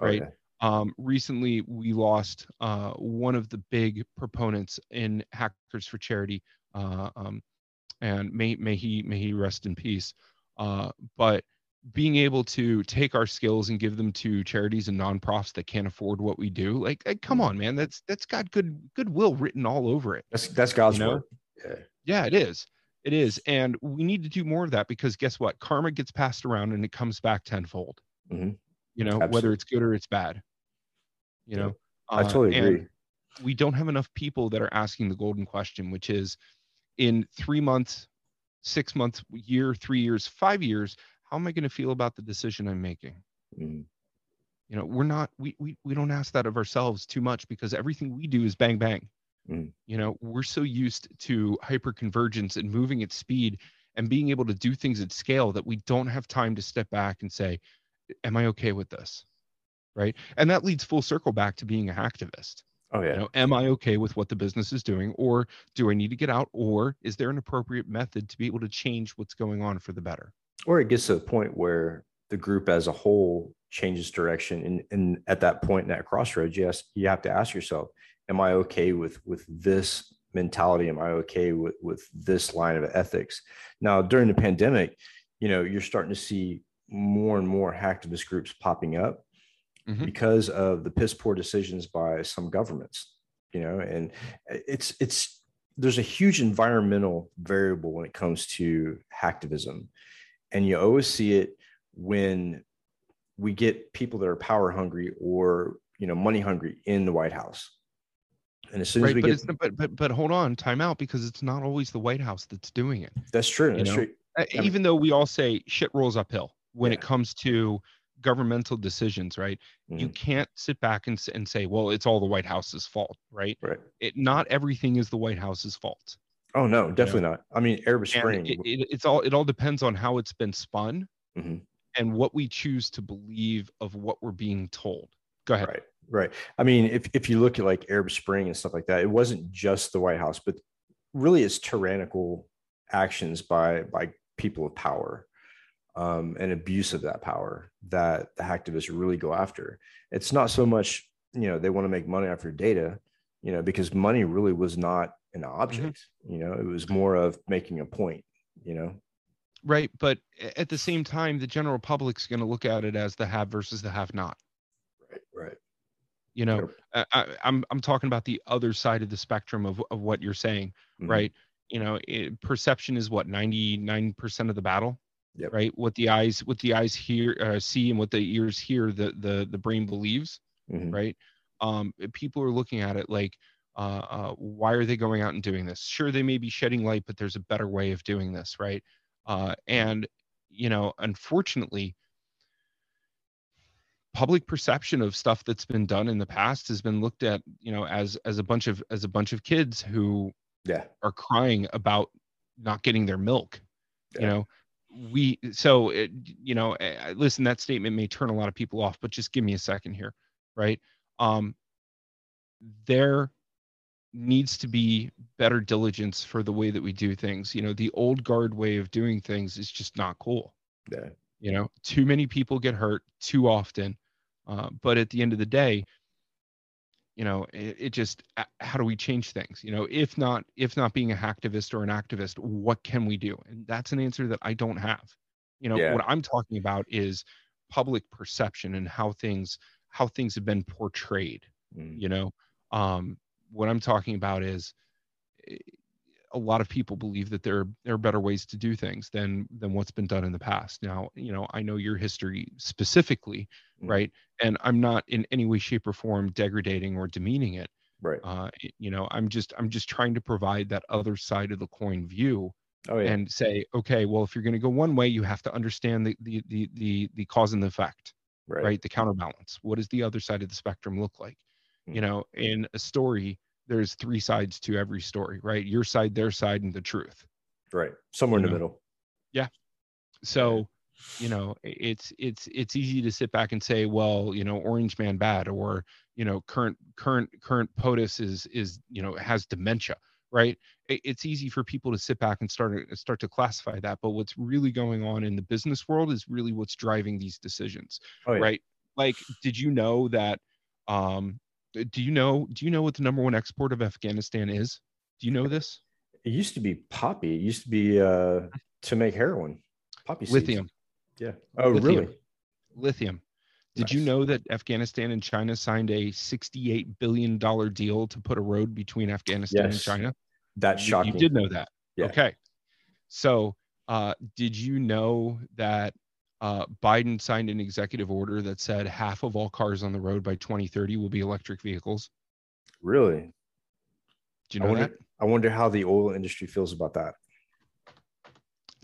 right? Okay. Um, recently, we lost uh, one of the big proponents in Hackers for Charity, uh, um, and may may he may he rest in peace. Uh, but being able to take our skills and give them to charities and nonprofits that can't afford what we do, like, like come mm-hmm. on, man, that's that's got good goodwill written all over it. That's that's God's you know? work. Yeah. yeah, it is. It is. And we need to do more of that because guess what? Karma gets passed around and it comes back tenfold. Mm-hmm. You know, Absolutely. whether it's good or it's bad. You know, I uh, totally agree. We don't have enough people that are asking the golden question, which is in three months, six months, year, three years, five years, how am I going to feel about the decision I'm making? Mm-hmm. You know, we're not, we, we, we don't ask that of ourselves too much because everything we do is bang, bang. Mm. You know, we're so used to hyperconvergence and moving at speed and being able to do things at scale that we don't have time to step back and say, Am I okay with this? Right. And that leads full circle back to being a hacktivist. Oh, yeah. You know, am I okay with what the business is doing? Or do I need to get out? Or is there an appropriate method to be able to change what's going on for the better? Or it gets to a point where the group as a whole changes direction. And, and at that point in that crossroads, yes, you have to ask yourself, am I okay with with this mentality? Am I okay with with this line of ethics? Now, during the pandemic, you know, you're starting to see more and more hacktivist groups popping up mm-hmm. because of the piss poor decisions by some governments. You know, and it's it's there's a huge environmental variable when it comes to hacktivism, and you always see it when we get people that are power hungry or you know money hungry in the White House and as soon right, as we but get, but but but hold on, time out because it's not always the White House that's doing it. That's true. That's true. Even though we all say shit rolls uphill when yeah. it comes to governmental decisions, right? Mm-hmm. You can't sit back and, and say, well, it's all the White House's fault, right? Right. It not everything is the White House's fault. Oh no, definitely you know? not. I mean, Arab Spring. It, it, it's all it all depends on how it's been spun mm-hmm. and what we choose to believe of what we're being told. Go ahead. Right. Right. I mean, if, if you look at like Arab Spring and stuff like that, it wasn't just the White House, but really it's tyrannical actions by by people of power um, and abuse of that power that the hacktivists really go after. It's not so much, you know, they want to make money off your data, you know, because money really was not an object. Mm-hmm. You know, it was more of making a point, you know. right but at the same time the general public's going to look at it as the have versus the have not you know I, I, i'm i'm talking about the other side of the spectrum of, of what you're saying Mhm. right? You know it, perception is what 99% of the battle Yep. right? What the eyes what the eyes hear uh, see and what the ears hear the the the brain believes Mhm. right? Um people are looking at it like uh, uh why are they going out and doing this? Sure they may be shedding light but there's a better way of doing this right? Uh and you know unfortunately public perception of stuff that's been done in the past has been looked at you know as as a bunch of as a bunch of kids who yeah. are crying about not getting their milk you know? We so it, you know eh, listen that statement may turn a lot of people off but just give me a second here right? Um there needs to be better diligence for the way that we do things. You know the old guard way of doing things is just not cool. Yeah. You know too many people get hurt too often uh, but at the end of the day you know it, it just how do we change things you know if not if not being a hacktivist or an activist what can we do and that's an answer that i don't have you know Yeah. what i'm talking about is public perception and how things how things have been portrayed Mhm. you know um what i'm talking about is a lot of people believe that there there are better ways to do things than than what's been done in the past. Now you know i know your history specifically Mm. right? And i'm not in any way shape or form degrading or demeaning it. Right. Uh you know i'm just i'm just trying to provide that other side of the coin view oh yeah. and say okay well if you're going to go one way you have to understand the the the the, the cause and the effect right. right? The counterbalance. What does the other side of the spectrum look like? You Mm. know in a story there's three sides to every story right? Your side their side and the truth right. Somewhere in you the middle. Yeah. so you know it's it's it's easy to sit back and say well you know orange man bad or you know current current current potus is is you know has dementia right? It's easy for people to sit back and start start to classify that but what's really going on in the business world is really what's driving these decisions oh yeah. right? Like did you know that um do you know do you know what the number one export of afghanistan is? Do you know this? it used to be poppy. It used to be uh to make heroin poppy seeds. lithium. Yeah. Oh Lithium. really? Lithium. Did you know that afghanistan and china signed a 68 billion dollar deal to put a road between afghanistan and Yes. china? That's You- shocking. you did know that. Yeah. okay. So uh did you know that uh, Biden signed an executive order that said half of all cars on the road by 2030 will be electric vehicles. really Do you I know wonder, that? I wonder how the oil industry feels about that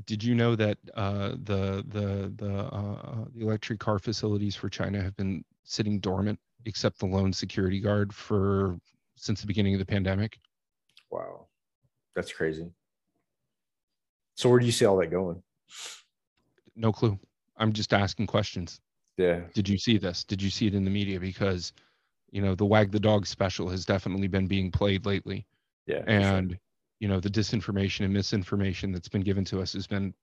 Did you know that uh, the the the uh, the electric car facilities for China have been sitting dormant, except the lone security guard for since the beginning of the pandemic? wow that's crazy so where do you see all that going No clue. I'm just asking questions. yeah Did you see this? Did you see it in the media? Because you know the wag the dog special has definitely been being played lately, yeah for sure. and you know the disinformation and misinformation that's been given to us has been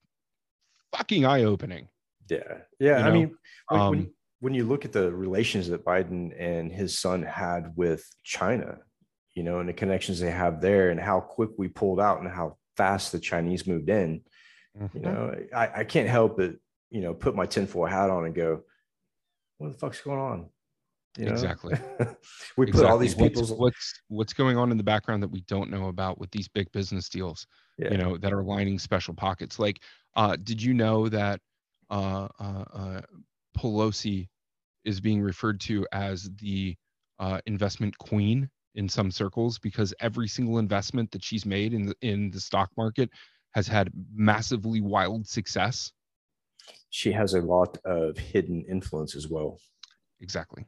fucking eye opening. Yeah, yeah. you I know, mean, when, when um, when you look at the relations that Biden and his son had with China, you know, and the connections they have there, and how quick we pulled out, and how fast the Chinese moved in, you know, I, I can't help but you know put my tinfoil hat on and go, what the fuck's going on? You know? Exactly. we put all these people's what's, what's what's going on in the background that we don't know about with these big business deals yeah, you know that are lining special pockets like uh did you know that uh uh, uh pelosi is being referred to as the uh investment queen in some circles because every single investment that she's made in the in the stock market has had massively wild success she has a lot of hidden influence as well. exactly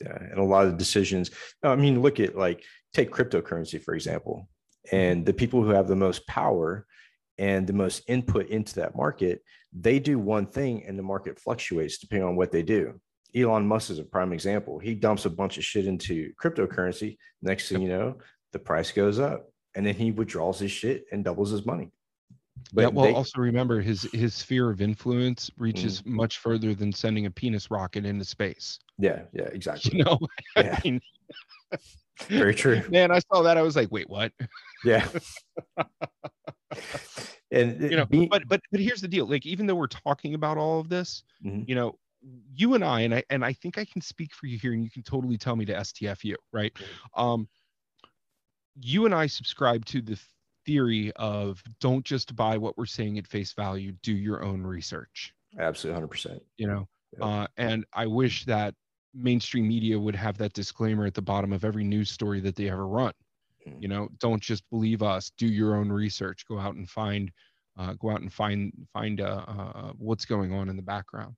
Yeah, and a lot of decisions. I mean, look at like take cryptocurrency for example, mm-hmm. and the people who have the most power and the most input into that market, they do one thing, and the market fluctuates depending on what they do. Elon Musk is a prime example. He dumps a bunch of shit into cryptocurrency. Next thing you know, the price goes up, and then he withdraws his shit and doubles his money. Yeah well they- also remember his his sphere of influence reaches Mm. much further than sending a penis rocket into space yeah, yeah, exactly. you know Yeah. I mean, Very true. man i saw that i was like wait what Yeah. and you know, be, but but but here's the deal. Like, even though we're talking about all of this, mm-hmm. you know, you and I, and I and I think I can speak for you here, and you can totally tell me to STFU, right? Mm-hmm. Um, you and I subscribe to the theory of don't just buy what we're saying at face value, do your own research. Absolutely, hundred percent. You know, yep. uh, and I wish that mainstream media would have that disclaimer at the bottom of every news story that they ever run. Mm-hmm. You know, don't just believe us. Do your own research. Go out and find, uh, go out and find find uh, uh, what's going on in the background.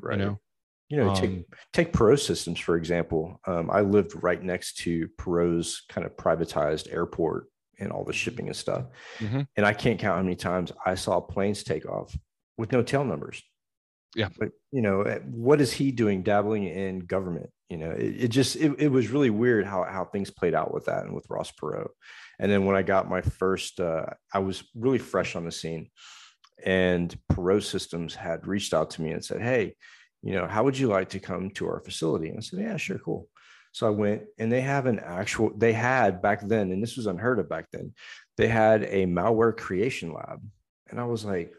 Right. You know, you know, um, take take Perot Systems for example. Um, I lived right next to Perot's kind of privatized airport and all the shipping and stuff, mm-hmm. and I can't count how many times I saw planes take off with no tail numbers. Yeah, but you know, eh, what is he doing dabbling in government? You know, it, it just it, it was really weird how how things played out with that and with Ross Perot. And then when I got my first, uh, I was really fresh on the scene, and Perot Systems had reached out to me and said, "Hey." you know, how would you like to come to our facility? And I said, yeah, sure, cool. So I went and they have an actual, they had back then, and this was unheard of back then, they had a malware creation lab. And I was like,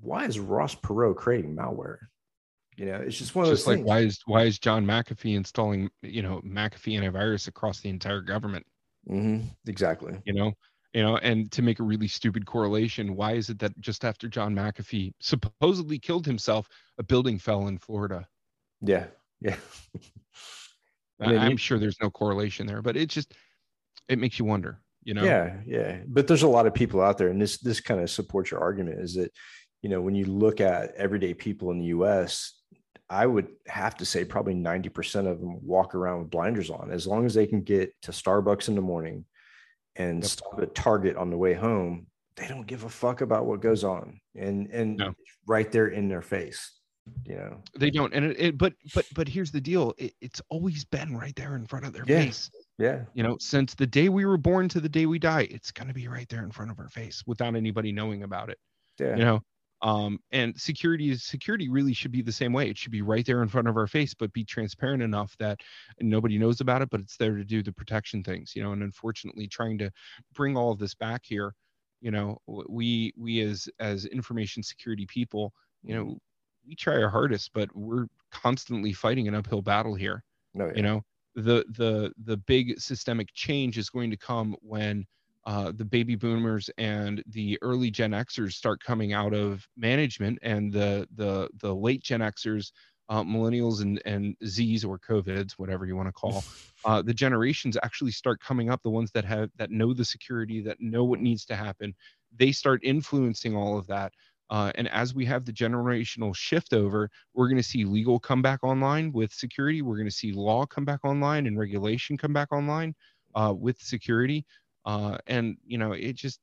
why is Ross Perot creating malware? You know, it's just one of just those like things. why is why is John McAfee installing, you know, McAfee antivirus across the entire government? Mm-hmm. Exactly. You know, you know and to make a really stupid correlation why is it that just after john mcafee supposedly killed himself a building fell in florida yeah yeah I am he, sure there's no correlation there but it just it makes you wonder you know yeah yeah but there's a lot of people out there and this this kind of supports your argument is that you know when you look at everyday people in the us I would have to say probably 90% of them walk around with blinders on as long as they can get to Starbucks in the morning, and yep. stop at Target on the way home, they don't give a fuck about what goes on, and and no. right there in their face, you know. They don't, and it, it but but but here's the deal: it, it's always been right there in front of their yeah. face. Yeah. You know, since the day we were born to the day we die, it's gonna be right there in front of our face without anybody knowing about it. Yeah. You know, um, and security is security really should be the same way it should be right there in front of our face but be transparent enough that nobody knows about it but it's there to do the protection things you know and unfortunately trying to bring all of this back here you know we we as as information security people you know we try our hardest but we're constantly fighting an uphill battle here no, yeah. you know the the the big systemic change is going to come when uh, the baby boomers and the early Gen Xers start coming out of management, and the the the late Gen Xers, uh, millennials and and Zs or COVIDs, whatever you want to call, uh, the generations actually start coming up. The ones that have that know the security, that know what needs to happen, they start influencing all of that. Uh, and as we have the generational shift over, we're going to see legal come back online with security. We're going to see law come back online and regulation come back online uh, with security. Uh, and you know, it just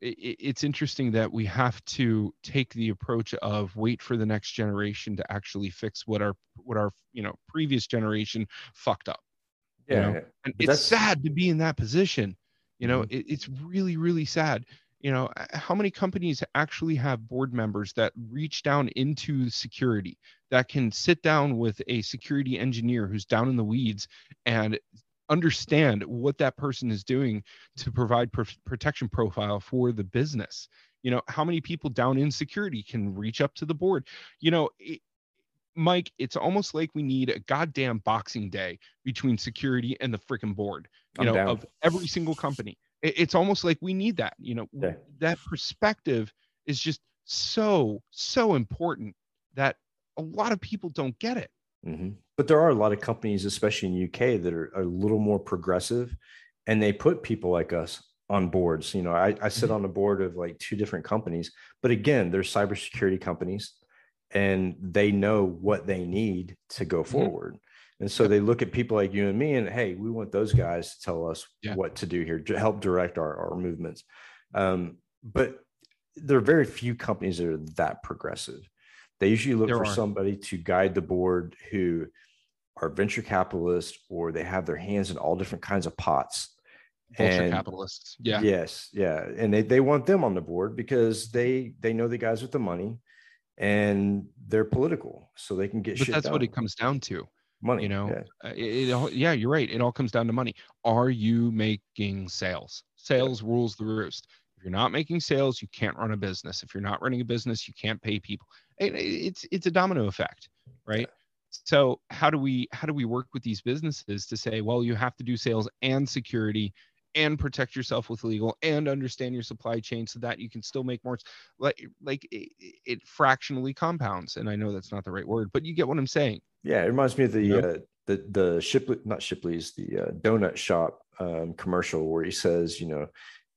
it, it's interesting that we have to take the approach of wait for the next generation to actually fix what our what our you know previous generation fucked up. Yeah, you know? and it's sad to be in that position. You know, mm-hmm. it, it's really really sad you know how many companies actually have board members that reach down into security that can sit down with a security engineer who's down in the weeds and understand what that person is doing to provide pr- protection profile for the business? You know how many people down in security can reach up to the board? You know it, mike it's almost like we need a goddamn boxing day between security and the freaking board you I'm know down. of every single company it's almost like we need that you know yeah. that perspective is just so so important that a lot of people don't get it mm-hmm but there are a lot of companies, especially in UK, that are, a little more progressive, and they put people like us on boards. You know, I, I sit mm-hmm. on the board of like two different companies, but again, they're cybersecurity companies, and they know what they need to go mm-hmm. forward. And so they look at people like you and me, and hey, we want those guys to tell us yeah. what to do here to help direct our, our movements. Um, but there are very few companies that are that progressive. They usually look there for are. somebody to guide the board who are venture capitalists or they have their hands in all different kinds of pots. Venture and capitalists. Yeah. Yes. Yeah. And they, they want them on the board because they they know the guys with the money and they're political. So they can get but. That's done. what it comes down to. Money. You know, yeah. Uh, it, it, yeah, you're right. It all comes down to money. Are you making sales? Sales yeah. rules the roost If you're not making sales, you can't run a business. If you're not running a business, you can't pay people. It's it's a domino effect, right? So how do we how do we work with these businesses to say, well, you have to do sales and security and protect yourself with legal and understand your supply chain so that you can still make more like like it, it fractionally compounds and i know that's not the right word but you get what i'm saying yeah it reminds me of the uh, the the shipley not shipley's the uh, donut shop um, commercial where he says you know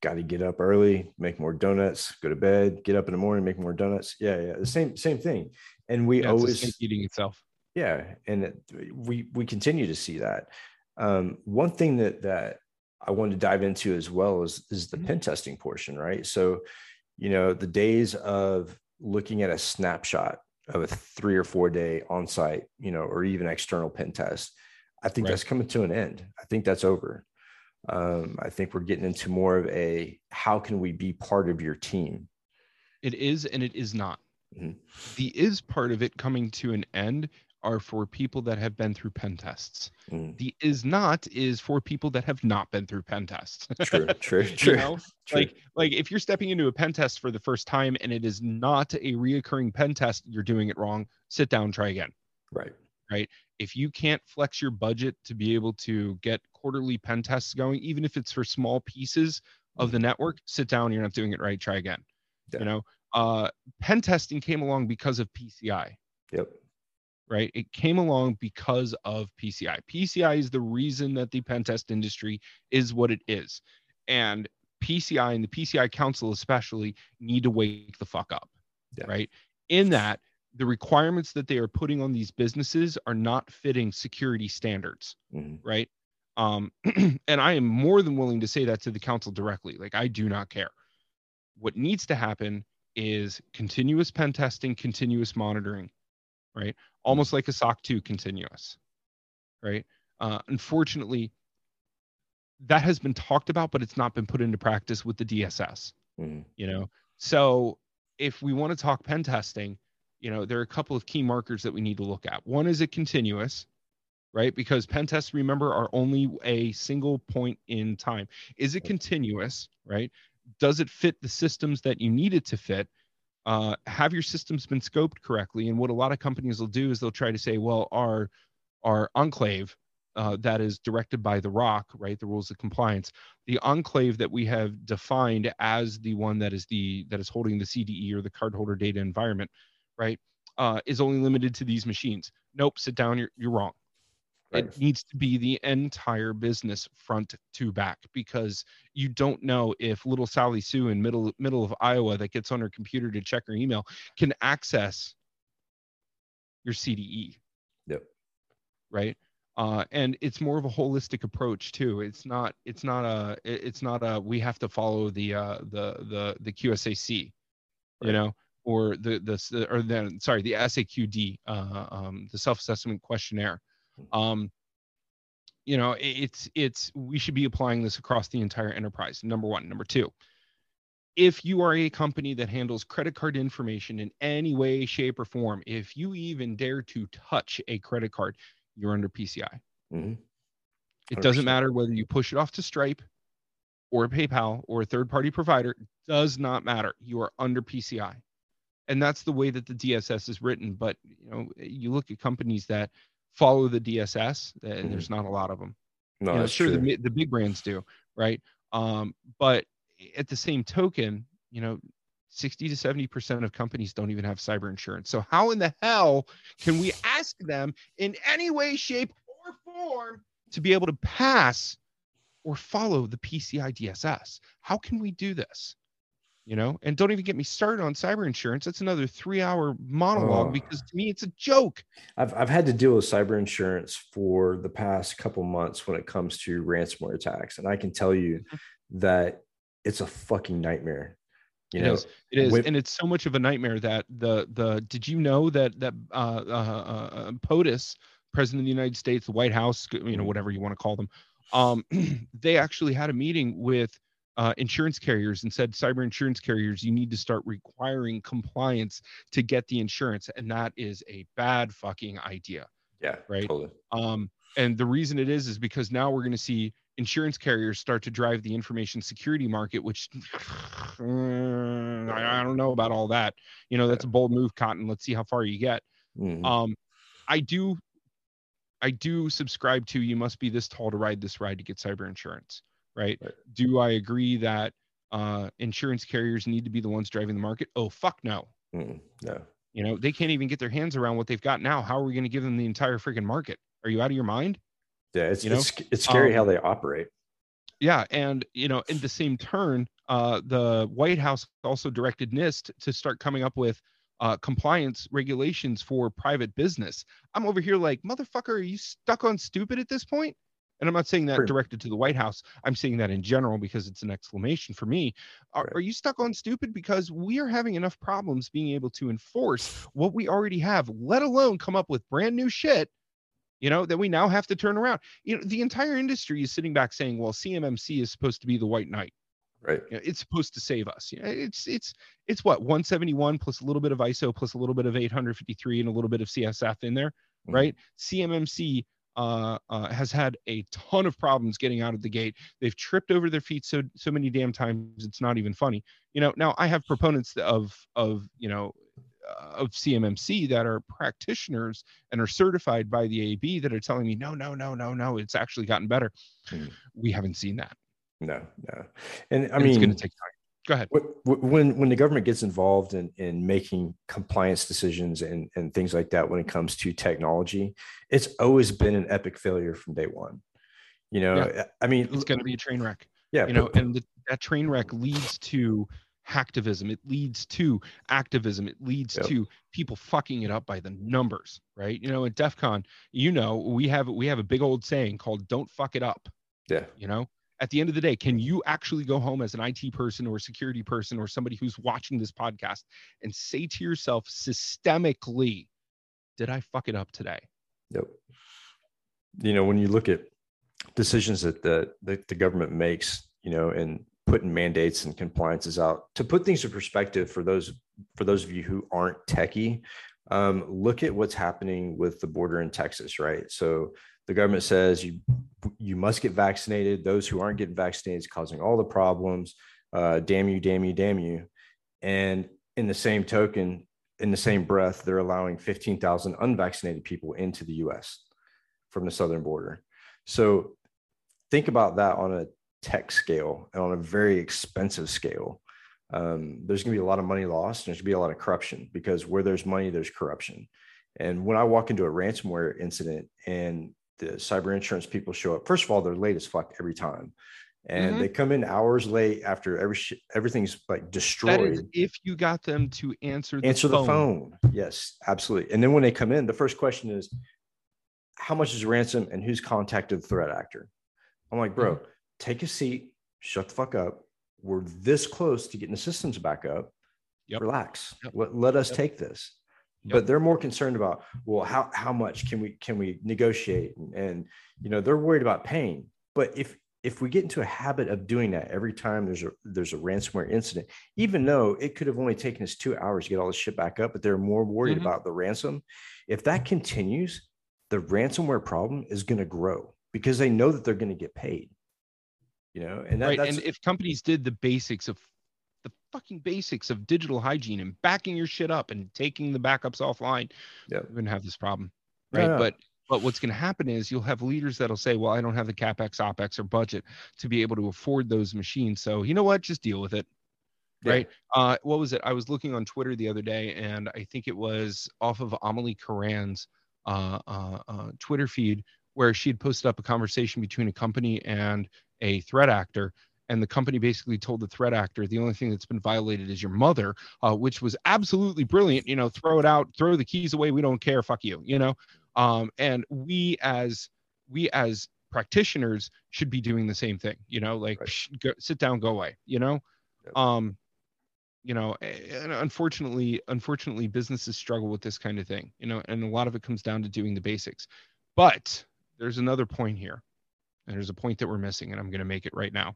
got to get up early make more donuts go to bed get up in the morning make more donuts. Yeah yeah the same same thing. And we yeah, always eating itself. Yeah and it, we we continue to see that. Um, one thing that that I wanted to dive into as well is, is the mm-hmm. pen testing portion, right? So, you know, the days of looking at a snapshot of a three or four day on site, you know, or even external pen test, I think right. that's coming to an end. I think that's over. Um, I think we're getting into more of a how can we be part of your team? It is and it is not. Mm-hmm. The is part of it coming to an end are for people that have been through pen tests. Mm. The is not is for people that have not been through pen tests. true, true, true, you know? true. Like, like if you're stepping into a pen test for the first time and it is not a reoccurring pen test, you're doing it wrong. Sit down, try again. Right. Right. If you can't flex your budget to be able to get quarterly pen tests going, even if it's for small pieces of the mm. network, sit down. You're not doing it right. Try again. Yeah. You know, uh, pen testing came along because of PCI. Yep right? It came along because of PCI. PCI is the reason that the pen test industry is what it is. And PCI and the PCI Council, especially, need to wake the fuck up, yeah. right? In that, the requirements that they are putting on these businesses are not fitting security standards, mm-hmm. right? Um, and I am more than willing to say that to the council directly. Like, I do not care. What needs to happen is continuous pen testing, continuous monitoring, right? Almost like a SOC 2 continuous, right? Uh, unfortunately, that has been talked about, but it's not been put into practice with the DSS, mm-hmm. you know? So if we want to talk pen testing, you know, there are a couple of key markers that we need to look at. One is it continuous, right? Because pen tests, remember, are only a single point in time. Is it continuous, right? Does it fit the systems that you need it to fit? Uh, have your systems been scoped correctly? And what a lot of companies will do is they'll try to say, well, our our enclave uh, that is directed by the ROC, right, the rules of compliance, the enclave that we have defined as the one that is the that is holding the CDE or the cardholder data environment, right, uh, is only limited to these machines. Nope, sit down. You're you're wrong. Right. It needs to be the entire business front to back because you don't know if little Sally Sue in middle middle of Iowa that gets on her computer to check her email can access your CDE. Yep. Right. Uh, and it's more of a holistic approach too. It's not. It's not a. It's not a. We have to follow the uh, the the the QSAC, right. you know, or the the or then sorry the SAQD, uh, um, the self assessment questionnaire um, you know, it's it's we should be applying this across the entire enterprise. Number one, number two. If you are a company that handles credit card information in any way, shape, or form, if you even dare to touch a credit card, you're under PCI. Mm-hmm. It doesn't matter whether you push it off to Stripe or PayPal or a third party provider, does not matter. You are under PCI. And that's the way that the DSS is written. But you know, you look at companies that follow the DSS, and mm-hmm. there's not a lot of them. No, you know, sure true. the the big brands do, right? Um, but at the same token, you know, 60 to 70 percent of companies don't even have cyber insurance. So how in the hell can we ask them in any way, shape, or form to be able to pass or follow the PCI DSS? How can we do this? You know and don't even get me started on cyber insurance that's another three hour monologue oh. because to me it's a joke I've, I've had to deal with cyber insurance for the past couple months when it comes to ransomware attacks and i can tell you mm-hmm. that it's a fucking nightmare you it know is. it is with, and it's so much of a nightmare that the the did you know that that uh, uh, uh, uh potus president of the united states the white house you know mm-hmm. whatever you want to call them um they actually had a meeting with uh, insurance carriers and said cyber insurance carriers you need to start requiring compliance to get the insurance and that is a bad fucking idea yeah right totally. um and the reason it is is because now we're going to see insurance carriers start to drive the information security market, which mm, I, I, don't know about all that. You know, that's a bold move, Cotton. Let's see how far you get. Mm-hmm. Um, I do, I do subscribe to you must be this tall to ride this ride to get cyber insurance, right? right. Do I agree that uh, insurance carriers need to be the ones driving the market? Oh, fuck no. Mm, no. You know, they can't even get their hands around what they've got now. How are we going to give them the entire freaking market? Are you out of your mind? Yeah, it's you know? it's, it's scary um, how they operate. Yeah, and you know, in the same turn, uh, the White House also directed NIST to start coming up with uh, compliance regulations for private business. I'm over here like, motherfucker, are you stuck on stupid at this point? And I'm not saying that directed to the White House. I'm saying that in general because it's an exclamation for me. Are, right. are, you stuck on stupid? Because we are having enough problems being able to enforce what we already have, let alone come up with brand new shit, you know, that we now have to turn around. You know, the entire industry is sitting back saying, well, CMMC is supposed to be the white knight. Right. You know, it's supposed to save us. You know, it's it's it's what 171 plus a little bit of ISO plus a little bit of 853 and a little bit of CSF in there, mm-hmm. right? CMMC uh, uh, has had a ton of problems getting out of the gate. They've tripped over their feet so so many damn times it's not even funny. You know, now I have proponents of of you know uh, of CMMC that are practitioners and are certified by the AB that are telling me no no no no no it's actually gotten better. Hmm. We haven't seen that. No no, and I and mean it's going to take time go ahead. When when the government gets involved in in making compliance decisions and and things like that when it comes to technology it's always been an epic failure from day one. You know yeah. i mean it's going to be a train wreck. Yeah you know and the, that train wreck leads to hacktivism. It leads to activism. It leads yep. to people fucking it up by the numbers right? You know at def con you know we have we have a big old saying called don't fuck it up. Yeah. You know at the end of the day, can you actually go home as an IT person or a security person or somebody who's watching this podcast and say to yourself systemically, did I fuck it up today? Yep. You know, when you look at decisions that the, the, the government makes, you know, and putting mandates and compliances out to put things in perspective for those for those of you who aren't techie, um, look at what's happening with the border in Texas, right? So the government says you you must get vaccinated. Those who aren't getting vaccinated is causing all the problems. Uh, damn you, damn you, damn you. And in the same token, in the same breath, they're allowing 15,000 unvaccinated people into the US from the southern border. So think about that on a tech scale and on a very expensive scale. Um, there's going to be a lot of money lost. And there's going to be a lot of corruption because where there's money, there's corruption. And when I walk into a ransomware incident and the cyber insurance people show up. First of all, they're late as fuck every time. And mm-hmm. they come in hours late after every sh- everything's like destroyed. if you got them to answer the answer phone. the phone. Yes, absolutely. And then when they come in, the first question is, "How much is ransom?" and who's contacted the threat actor. I'm like, bro, mm-hmm. take a seat, shut the fuck up. We're this close to getting the systems back up. Yep. Relax. Yep. Let, let us yep. take this but they're more concerned about well how how much can we can we negotiate and, and, you know they're worried about paying but if if we get into a habit of doing that every time there's a there's a ransomware incident even though it could have only taken us two hours to get all this shit back up but they're more worried mm-hmm. about the ransom if that continues the ransomware problem is going to grow because they know that they're going to get paid you know and that, right. and if companies did the basics of fucking basics of digital hygiene and backing your shit up and taking the backups offline, yeah. we're gonna have this problem, right? Yeah. But but what's going to happen is you'll have leaders that'll say, "Well, I don't have the capex, opex, or budget to be able to afford those machines. So you know what? Just deal with it." Yeah. Right? Uh, what was it? I was looking on Twitter the other day, and I think it was off of Amelie Koran's uh, uh, uh, Twitter feed where she had posted up a conversation between a company and a threat actor and the company basically told the threat actor the only thing that's been violated is your mother uh, which was absolutely brilliant you know throw it out throw the keys away we don't care fuck you you know? Um, and we as we as practitioners should be doing the same thing you know? Like right. go, sit down go away you know? Um you know and unfortunately unfortunately businesses struggle with this kind of thing you know? And a lot of it comes down to doing the basics. But there's another point here. And there's a point that we're missing and i'm going to make it right now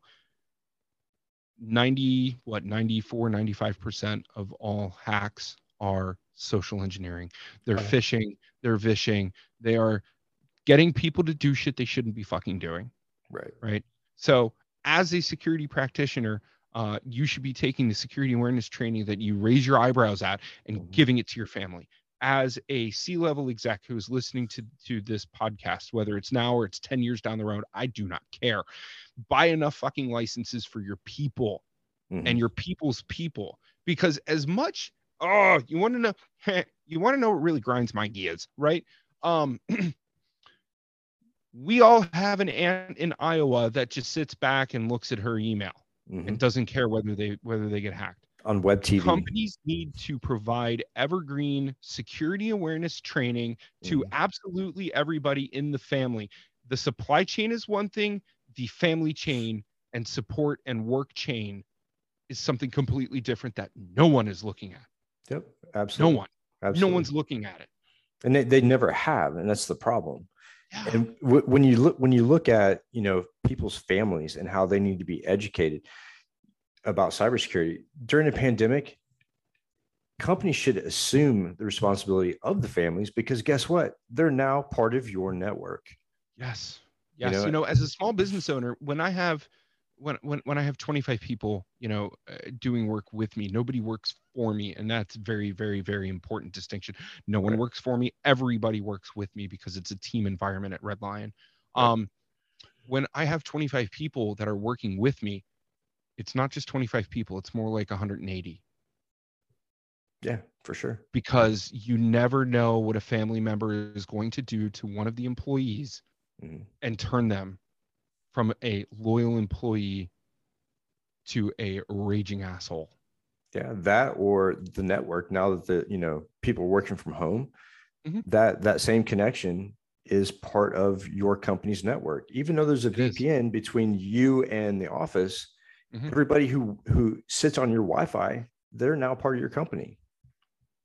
90 what 94 95% of all hacks are social engineering they're okay. phishing they're vishing they are getting people to do shit they shouldn't be fucking doing Right. Right. So as a security practitioner, uh, you should be taking the security awareness training that you raise your eyebrows at and Mhm. giving it to your family. As a C-level exec who is listening to to this podcast, whether it's now or it's 10 years down the road, I do not care. Buy enough fucking licenses for your people Mhm. and your people's people because as much oh you want to know you want to know what really grinds my gears right um we all have an aunt in iowa that just sits back and looks at her email Mhm. and doesn't care whether they whether they get hacked on web TV. companies need to provide evergreen security awareness training to Mhm. absolutely everybody in the family the supply chain is one thing the family chain and support and work chain is something completely different that no one is looking at Yep. Absolutely. No one Absolutely. no one's looking at it and they, they never have, and that's the problem. yeah. and w- when you look when you look at you know people's families and how they need to be educated about cybersecurity during a pandemic companies should assume the responsibility of the families because guess what they're now part of your network Yes. You Yes. know- You know, as a small business owner, when I have when when when I have 25 people, you know, uh, doing work with me, nobody works for me, and that's very very very important distinction. No one Right. works for me. Everybody works with me because it's a team environment at Red Lion. Right. Um when I have 25 people that are working with me, it's not just 25 people, it's more like 180 yeah for sure because you never know what a family member is going to do to one of the employees Mhm. and turn them from a loyal employee to a raging asshole. yeah that or the network now that the you know people are working from home Mhm. that that same connection is part of your company's network even though there's a It is. vpn between you and the office Mhm. everybody who who sits on your wi-fi they're now part of your company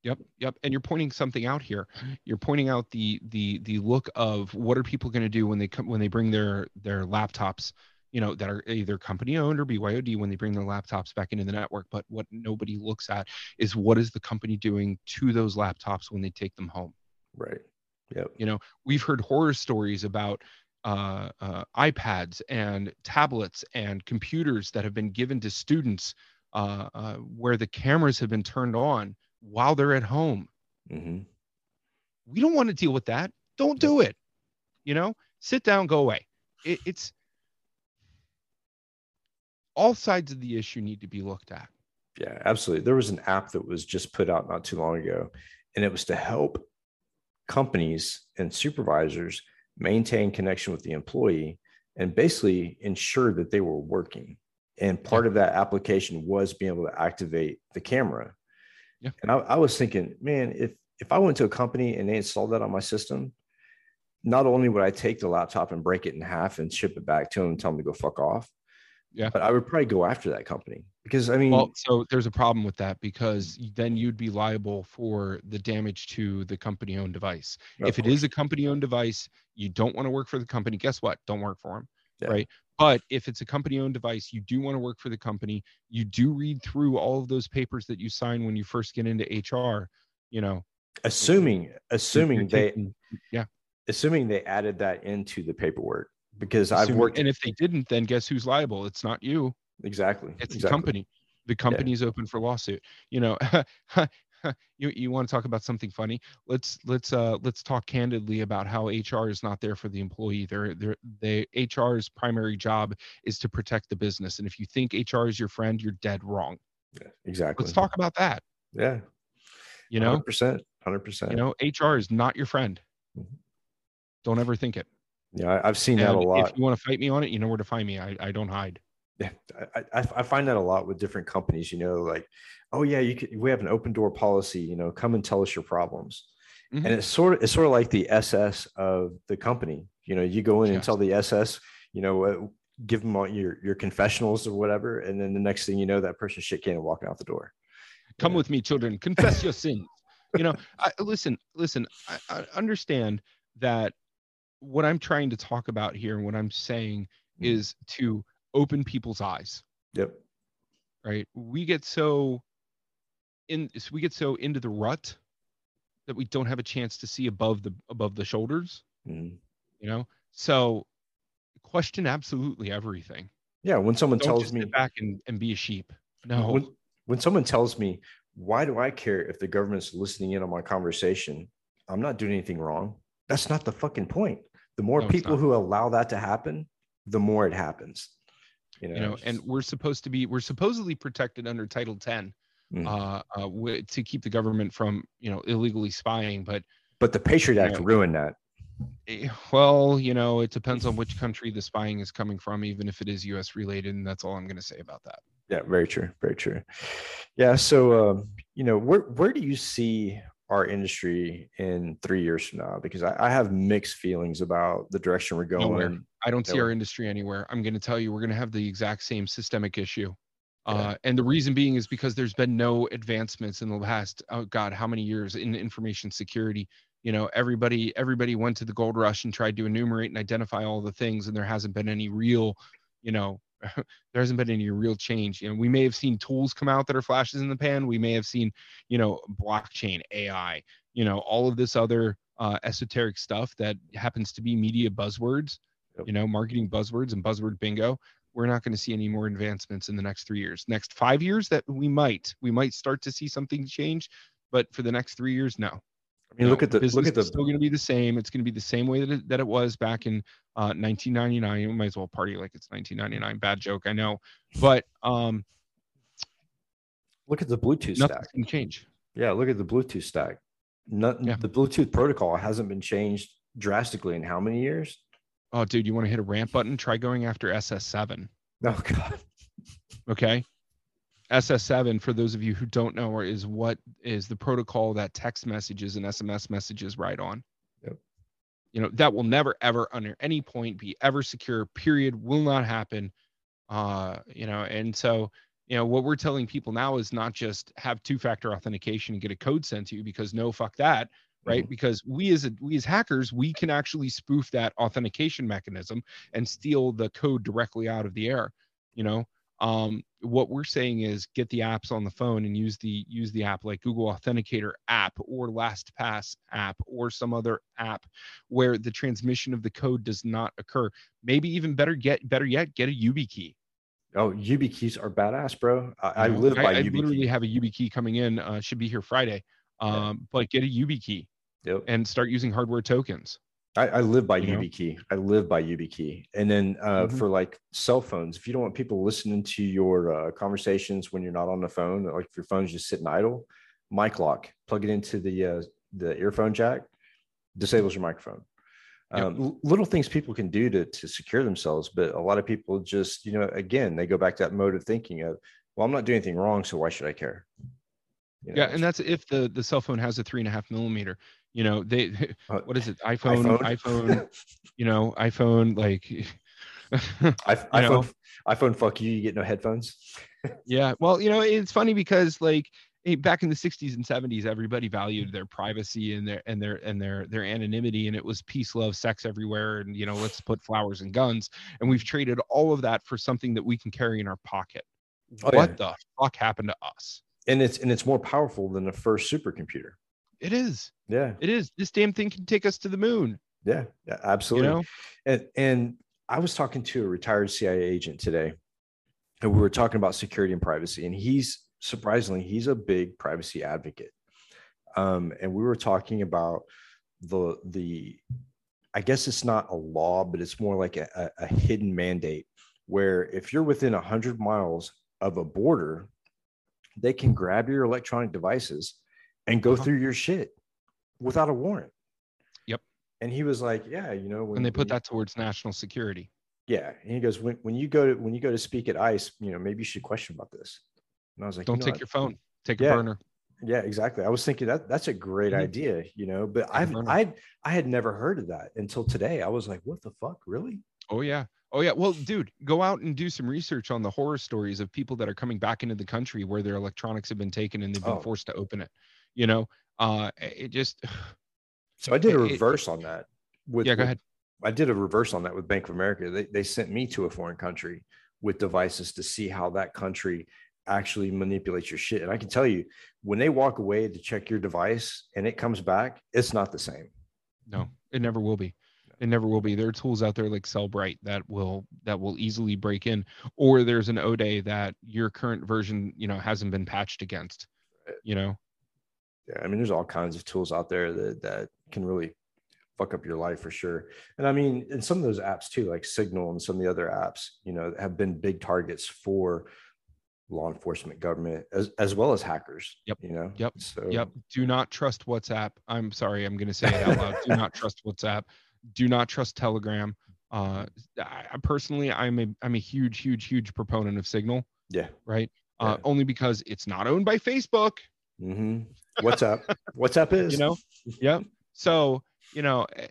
Yep, yep. And you're pointing something out here. You're pointing out the the the look of what are people going to do when they come when they bring their their laptops, you know, that are either company owned or BYOD when they bring their laptops back into the network. But what nobody looks at is what is the company doing to those laptops when they take them home. right yep you know we've heard horror stories about uh, uh, ipads and tablets and computers that have been given to students uh, uh, where the cameras have been turned on while they're at home. Hmm we don't want to deal with that. Don't do it you know? Sit down go away. It, it's all sides of the issue need to be looked at. Yeah absolutely. There was an app that was just put out not too long ago and it was to help companies and supervisors maintain connection with the employee and basically ensure that they were working and part of that application was being able to activate the camera Yeah. and I, I was thinking man if if i went to a company and they installed that on my system not only would i take the laptop and break it in half and ship it back to them and tell them to go fuck off Yeah. but i would probably go after that company because i mean Well, so there's a problem with that because then you'd be liable for the damage to the company owned device. if it is a company owned device, you don't want to work for the company. Guess what? Don't work for them. Yeah. Right. But if it's a company owned device, you do want to work for the company. You do read through all of those papers that you sign when you first get into HR. You know, assuming assuming you're they yeah. assuming they added that into the paperwork because I've worked and if they didn't, then guess who's liable? It's not you. Exactly It's the exactly. company. The company's open for lawsuit. You know, you you want to talk about something funny? Let's let's uh let's talk candidly about how HR is not there for the employee. They're they're they HR's primary job is to protect the business. And if you think HR is your friend, you're dead wrong. Yeah, exactly. Let's talk about that. Yeah, You know, percent, hundred percent. you know, HR is not your friend. Mhm. Don't ever think it. yeah, I, I've seen that a lot. if you want to fight me on it, you know where to find me. I, I don't hide. Yeah, I, I, find that a lot with different companies. You know, like, oh yeah, you could, we have an open door policy. You know, come and tell us your problems. Mhm. And it's sort of it's sort of like the SS of the company. You know, you go in and tell the SS, you know, uh, give them all your your confessionals or whatever, and then the next thing you know, that person's shit can't walking out the door. come Yeah. with me children confess your sins you know I, listen listen I, I understand that what i'm trying to talk about here and what i'm saying Mhm. is to open people's eyes Yep. right we get so in we get so into the rut that we don't have a chance to see above the above the shoulders Mhm. you know so question absolutely everything. Yeah, when someone Don't tells me back and, and be a sheep. No. when, when someone tells me why do i care if the government's listening in on my conversation i'm not doing anything wrong that's not the fucking point the more No, people who allow that to happen the more it happens you know, you know, and we're supposed to be we're supposedly protected under Title 10 Mm. uh, uh, wi- to keep the government from you know illegally spying. But but the patriot act Yeah. ruined that eh, well, you know, it depends on which country the spying is coming from, even if it is U.S. related, and that's all I'm going to say about that. yeah very true very true yeah so um, you know where where do you see our industry in three years from now because i, I have mixed feelings about the direction we're going Nowhere. I don't see our industry anywhere. I'm going to tell you, we're going to have the exact same systemic issue. Yeah. Uh, and the reason being is because there's been no advancements in the last, oh God, how many years in information security? You know, everybody, everybody went to the gold rush and tried to enumerate and identify all the things, and there hasn't been any real, you know, there hasn't been any real change. You know, we may have seen tools come out that are flashes in the pan. We may have seen, you know, blockchain, AI, you know, all of this other uh, esoteric stuff that happens to be media buzzwords Yep. you know, marketing buzzwords and buzzword bingo. We're not going to see any more advancements in the next three years. Next five years, that we might, we might start to see something change, but for the next three years, no. I mean look No, at the business look at the still going to be the same. It's going to be the same way that it, that it was back in uh, 1999. You might as well party like it's 1999. Bad joke, I know, but um, look at the bluetooth stack to change. Yeah, look at the Bluetooth stack. Nothing, Yeah. The Bluetooth protocol hasn't been changed drastically in how many years? Oh, dude, you want to hit a ramp button? Try going after SS7. Oh God. Okay. SS7, for those of you who don't know, is what is the protocol that text messages and SMS messages write on. Yep. You know, that will never, ever, under any point, be ever secure, period, will not happen. Uh, you know, and so, you know, what we're telling people now is not just have two factor authentication and get a code sent to you because no, fuck that. Right. Because we as a, we as hackers, we can actually spoof that authentication mechanism and steal the code directly out of the air. You know, um, what we're saying is get the apps on the phone and use the use the app like google authenticator app or lastpass app or some other app where the transmission of the code does not occur maybe even better get better yet get a YubiKey. Oh, YubiKeys are badass, bro. I, I live by I, YubiKey. literally have a YubiKey coming in uh, should be here friday Yeah. um, but get a YubiKey Yep. and start using hardware tokens I, I live by you know? I live by YubiKey. And then uh, Mhm. for like cell phones, if you don't want people listening to your uh, conversations when you're not on the phone, like if your phone's just sitting idle, mic lock, plug it into the uh, the earphone jack, disables your microphone. Um, little things people can do to to secure themselves, but a lot of people just, you know, again, they go back to that mode of thinking of, well, I'm not doing anything wrong, so why should I care? You know, yeah and that's if the the cell phone has a three and a half millimeter you know they uh, what is it iphone iphone, you know iphone like I, you know? iPhone, iPhone, fuck you. You get no headphones. yeah well you know it's funny because like back in the 60s and 70s everybody valued their privacy and their and their and their their anonymity and it was peace love sex everywhere and you know let's put flowers and guns and we've traded all of that for something that we can carry in our pocket Oh, what yeah. the fuck happened to us and it's and it's more powerful than the first supercomputer. It is Yeah, it is this damn thing can take us to the moon yeah, yeah, you absolutely. know And and I was talking to a retired CIA agent today, and we were talking about security and privacy. And he's surprisingly he's a big privacy advocate. Um, and we were talking about the the I guess it's not a law, but it's more like a, a, hidden mandate where if you're within hundred miles of a border, they can grab your electronic devices and go Uh-huh. through your shit without a warrant. Yep. And he was like, "Yeah, you know, when and they put that towards national security yeah." And he goes, "When when you go to when you go to speak at ICE, you know, maybe you should question about this." And I was like, don't "You know, take I- your phone take Yeah. a burner Yeah, exactly. I was thinking that that's a great Mhm. idea, you know, but I've. I I had never heard of that until today. I was like, "What the fuck, really?" Oh yeah. Oh yeah. Well, dude, go out and do some research on the horror stories of people that are coming back into the country where their electronics have been taken and they've been Oh. forced to open it. You know, uh, it just So I did a It- it- reverse on that. With, yeah. Go with- ahead. I did a reverse on that with Bank of America. They, they sent me to a foreign country with devices to see how that country actually manipulates your shit. And I can tell you, when they walk away to check your device and it comes back, it's not the same. No, it never will be. It never will be. There are tools out there like Cellebrite that will that will easily break in, or there's an ODay that your current version, you know, hasn't been patched against. You know. Yeah, I mean, there's all kinds of tools out there that that can really fuck up your life for sure. And I mean, and some of those apps too, like Signal and some of the other apps, you know, have been big targets for law enforcement, government, as, as well as hackers. Yep. You know. Yep. So. Yep. Do not trust WhatsApp. I'm sorry. I'm going to say it out loud. Do not trust WhatsApp. Do not trust Telegram. Uh, I, personally, I'm a I'm a huge, huge, huge proponent of Signal. Yeah. Right. Uh, Only because it's not owned by Facebook. Mm-hmm. What's up? What's up is. You know. Yep. So you know, eh,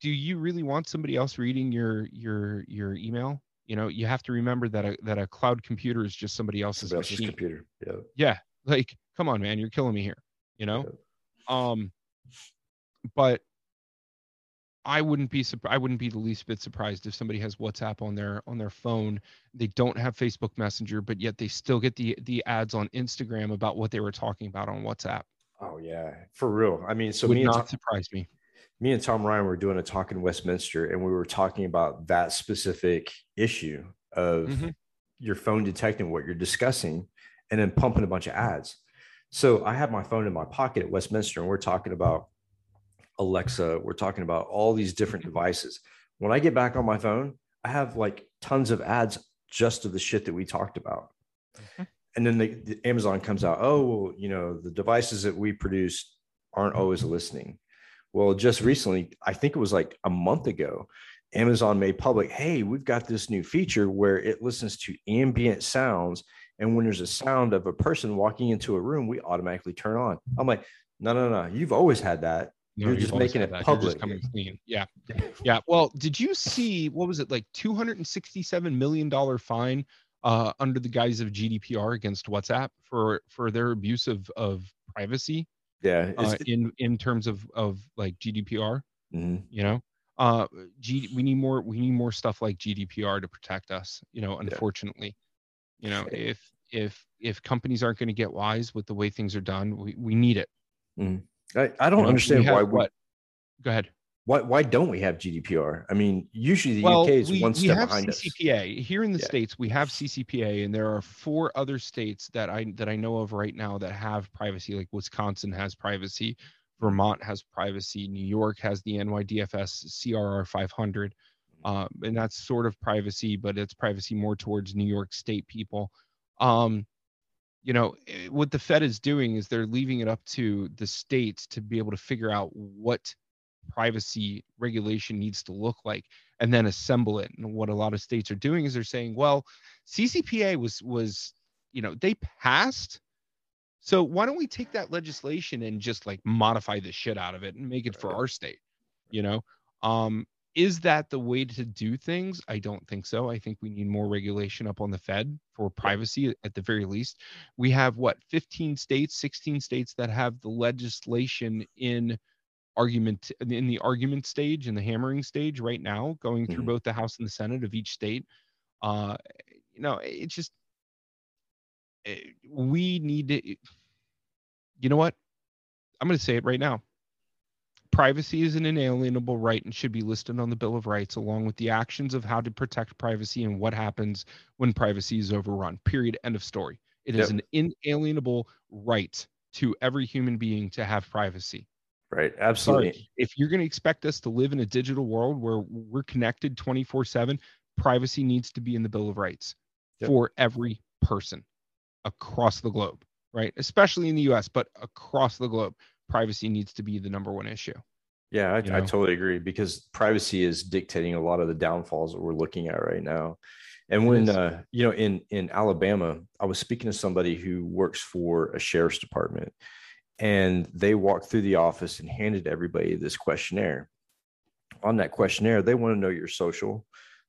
do you really want somebody else reading your your your email? you know you have to remember that a that a cloud computer is just somebody else's, somebody else's computer yeah yeah like come on man you're killing me here you know yeah. um but I wouldn't be I wouldn't be the least bit surprised if somebody has WhatsApp on their on their phone. They don't have Facebook Messenger, but yet they still get the the ads on Instagram about what they were talking about on WhatsApp. Oh yeah, for real. I mean, so would me not surprise me me and Tom Ryan were doing a talk in Westminster, and we were talking about that specific issue of mm-hmm. your phone detecting what you're discussing and then pumping a bunch of ads. So I have my phone in my pocket at Westminster, and we're talking about Alexa, we're talking about all these different devices. When I get back on my phone, I have like tons of ads just of the shit that we talked about. Mm-hmm. And then the, the Amazon comes out, oh, well, you know, the devices that we produce aren't always listening. Well, just recently, I think it was like a month ago, Amazon made public, hey, we've got this new feature where it listens to ambient sounds. And when there's a sound of a person walking into a room, we automatically turn on. I'm like, no, no, no, you've always had that. No, You're just making it that. public. coming clean. Yeah. Yeah. Well, did you see what was it like $267 million fine uh, under the guise of GDPR against WhatsApp for for their abuse of, of privacy? yeah uh, in in terms of of like gdpr mm-hmm. you know uh G, we need more we need more stuff like gdpr to protect us you know unfortunately yeah. you know if if if companies aren't going to get wise with the way things are done we, we need it mm-hmm. I, I don't you know, understand why we, what go ahead why why don't we have GDPR? I mean, usually the well, UK is we, one step behind CCPA. us. Here in the yeah. states, we have CCPA, and there are four other states that I that I know of right now that have privacy. Like Wisconsin has privacy, Vermont has privacy, New York has the NYDFS CRR 500, um, and that's sort of privacy, but it's privacy more towards New York State people. Um, you know eh, what the Fed is doing is they're leaving it up to the states to be able to figure out what privacy regulation needs to look like and then assemble it. And what a lot of states are doing is they're saying well ccpa was was you know they passed. So why don't we take that legislation and just like modify the shit out of it and make it for our state you know? Um is that the way to do things i don't think so i think we need more regulation up on the fed for privacy at the very least we have what 15 states 16 states that have the legislation in argument in the argument stage and the hammering stage right now, going through mm-hmm. both the House and the Senate of each state. Uh, you know, it's just it, eh, we need to. You know what? I'm going to say it right now. Privacy is an inalienable right and should be listed on the Bill of Rights, along with the actions of how to protect privacy and what happens when privacy is overrun. Period. End of story. It yep. is an inalienable right to every human being to have privacy. Right. Absolutely. Sorry, if you're going to expect us to live in a digital world where we're connected 24 7, privacy needs to be in the Bill of Rights yep. for every person across the globe, right? Especially in the US, but across the globe, privacy needs to be the number one issue. Yeah, I, I totally agree because privacy is dictating a lot of the downfalls that we're looking at right now. And when uh, you know, in in Alabama, I was speaking to somebody who works for a sheriff's department, and they walked through the office and handed everybody this questionnaire. On that questionnaire, they want to know your social,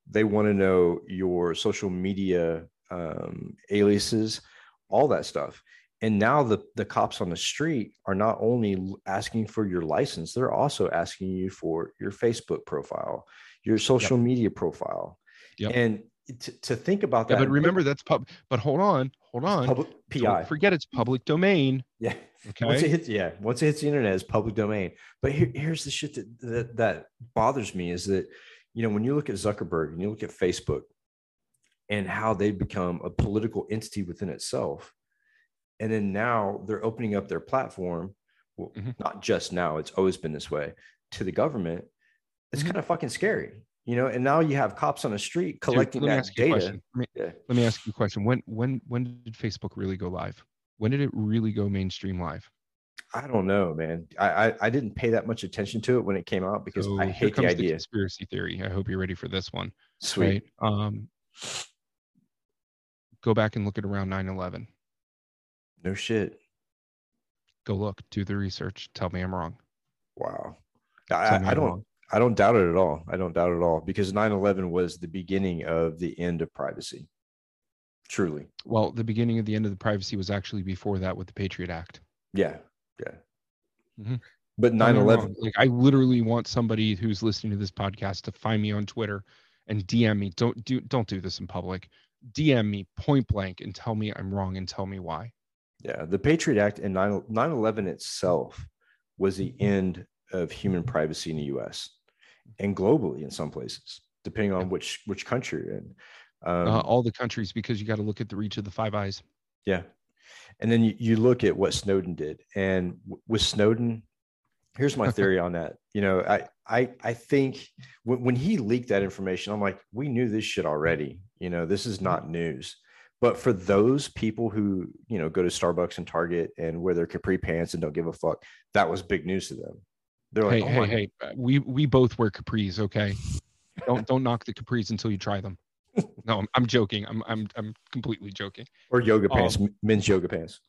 they want to know your social media um, aliases, all that stuff. And now the, the cops on the street are not only asking for your license, they're also asking you for your Facebook profile, your social yep. media profile. Yep. And to, to think about that. Yeah, but remember that's pub. But hold on, hold on. Public PI. Don't forget it's public domain. Yeah. Okay. Once it hits, yeah, once it hits the internet, it's public domain. But here, here's the shit that, that that bothers me is that, you know, when you look at Zuckerberg and you look at Facebook, and how they become a political entity within itself, and then now they're opening up their platform. Well, Mhm. not just now; it's always been this way to the government. It's Mhm. kind of fucking scary, you know. And now you have cops on the street collecting me that ask you a data. Let me, Yeah. let me ask you a question. When when when did Facebook really go live? When did it really go mainstream live? I don't know, man. I, I I didn't pay that much attention to it when it came out because So I here hate the idea. conspiracy theory. I hope you're ready for this one. Sweet. Right. Um, go back and look at around 9/11. No shit. Go look. Do the research. Tell me I'm wrong. Wow. I, I I'm don't wrong. I don't doubt it at all. I don't doubt it at all because 9-11 was the beginning of the end of privacy. Truly. Well, the beginning of the end of the privacy was actually before that with the Patriot Act. Yeah. Yeah. Mhm. But Tell 9-11. Like I literally want somebody who's listening to this podcast to find me on Twitter and DM me. Don't do don't do this in public. DM me point blank and tell me I'm wrong and tell me why. Yeah, the Patriot Act and 9 9-11 itself was the end of human privacy in the US and globally in some places, depending on which which country you're in. Um, uh, all the countries because you got to look at the reach of the Five Eyes. Yeah. And then you, you look at what Snowden did. And w- with Snowden, here's my theory on that. You know, I I I think when, when he leaked that information, I'm like, we knew this shit already. You know, this is not news. But for those people who, you know, go to Starbucks and Target and wear their capri pants and don't give a fuck, that was big news to them. They're like, hey, oh hey, my hey! uh, We we both wear capris, okay? don't don't knock the capris until you try them. No, I'm, I'm joking. I'm I'm I'm completely joking, or yoga pants, Um, men's yoga pants.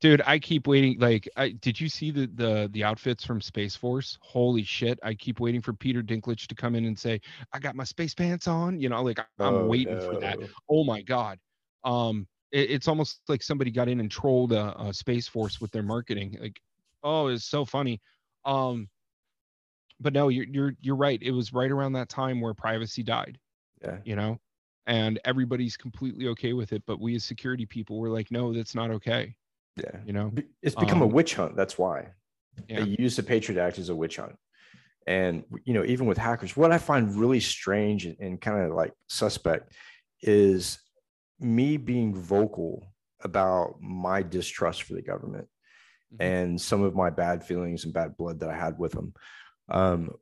dude. I keep waiting. Like, I did you see the the the outfits from Space Force? Holy shit! I keep waiting for Peter Dinklage to come in and say, "I got my space pants on." You know, like I'm Oh, waiting for that. Oh my god. Um, it- it's almost like somebody got in and trolled a, a Space Force with their marketing. Like, oh, it's so funny. Um, but no, you're you're you're right. It was right around that time where privacy died. Yeah. you know and everybody's completely okay with it but we as security people were like no that's not okay Yeah. you know It's become a Um, witch hunt. That's why Yeah. they use the Patriot Act as a witch hunt. And you know, even with hackers, what I find really strange and, and kind of like suspect is me being vocal about my distrust for the government Mhm. and some of my bad feelings and bad blood that I had with them. Um,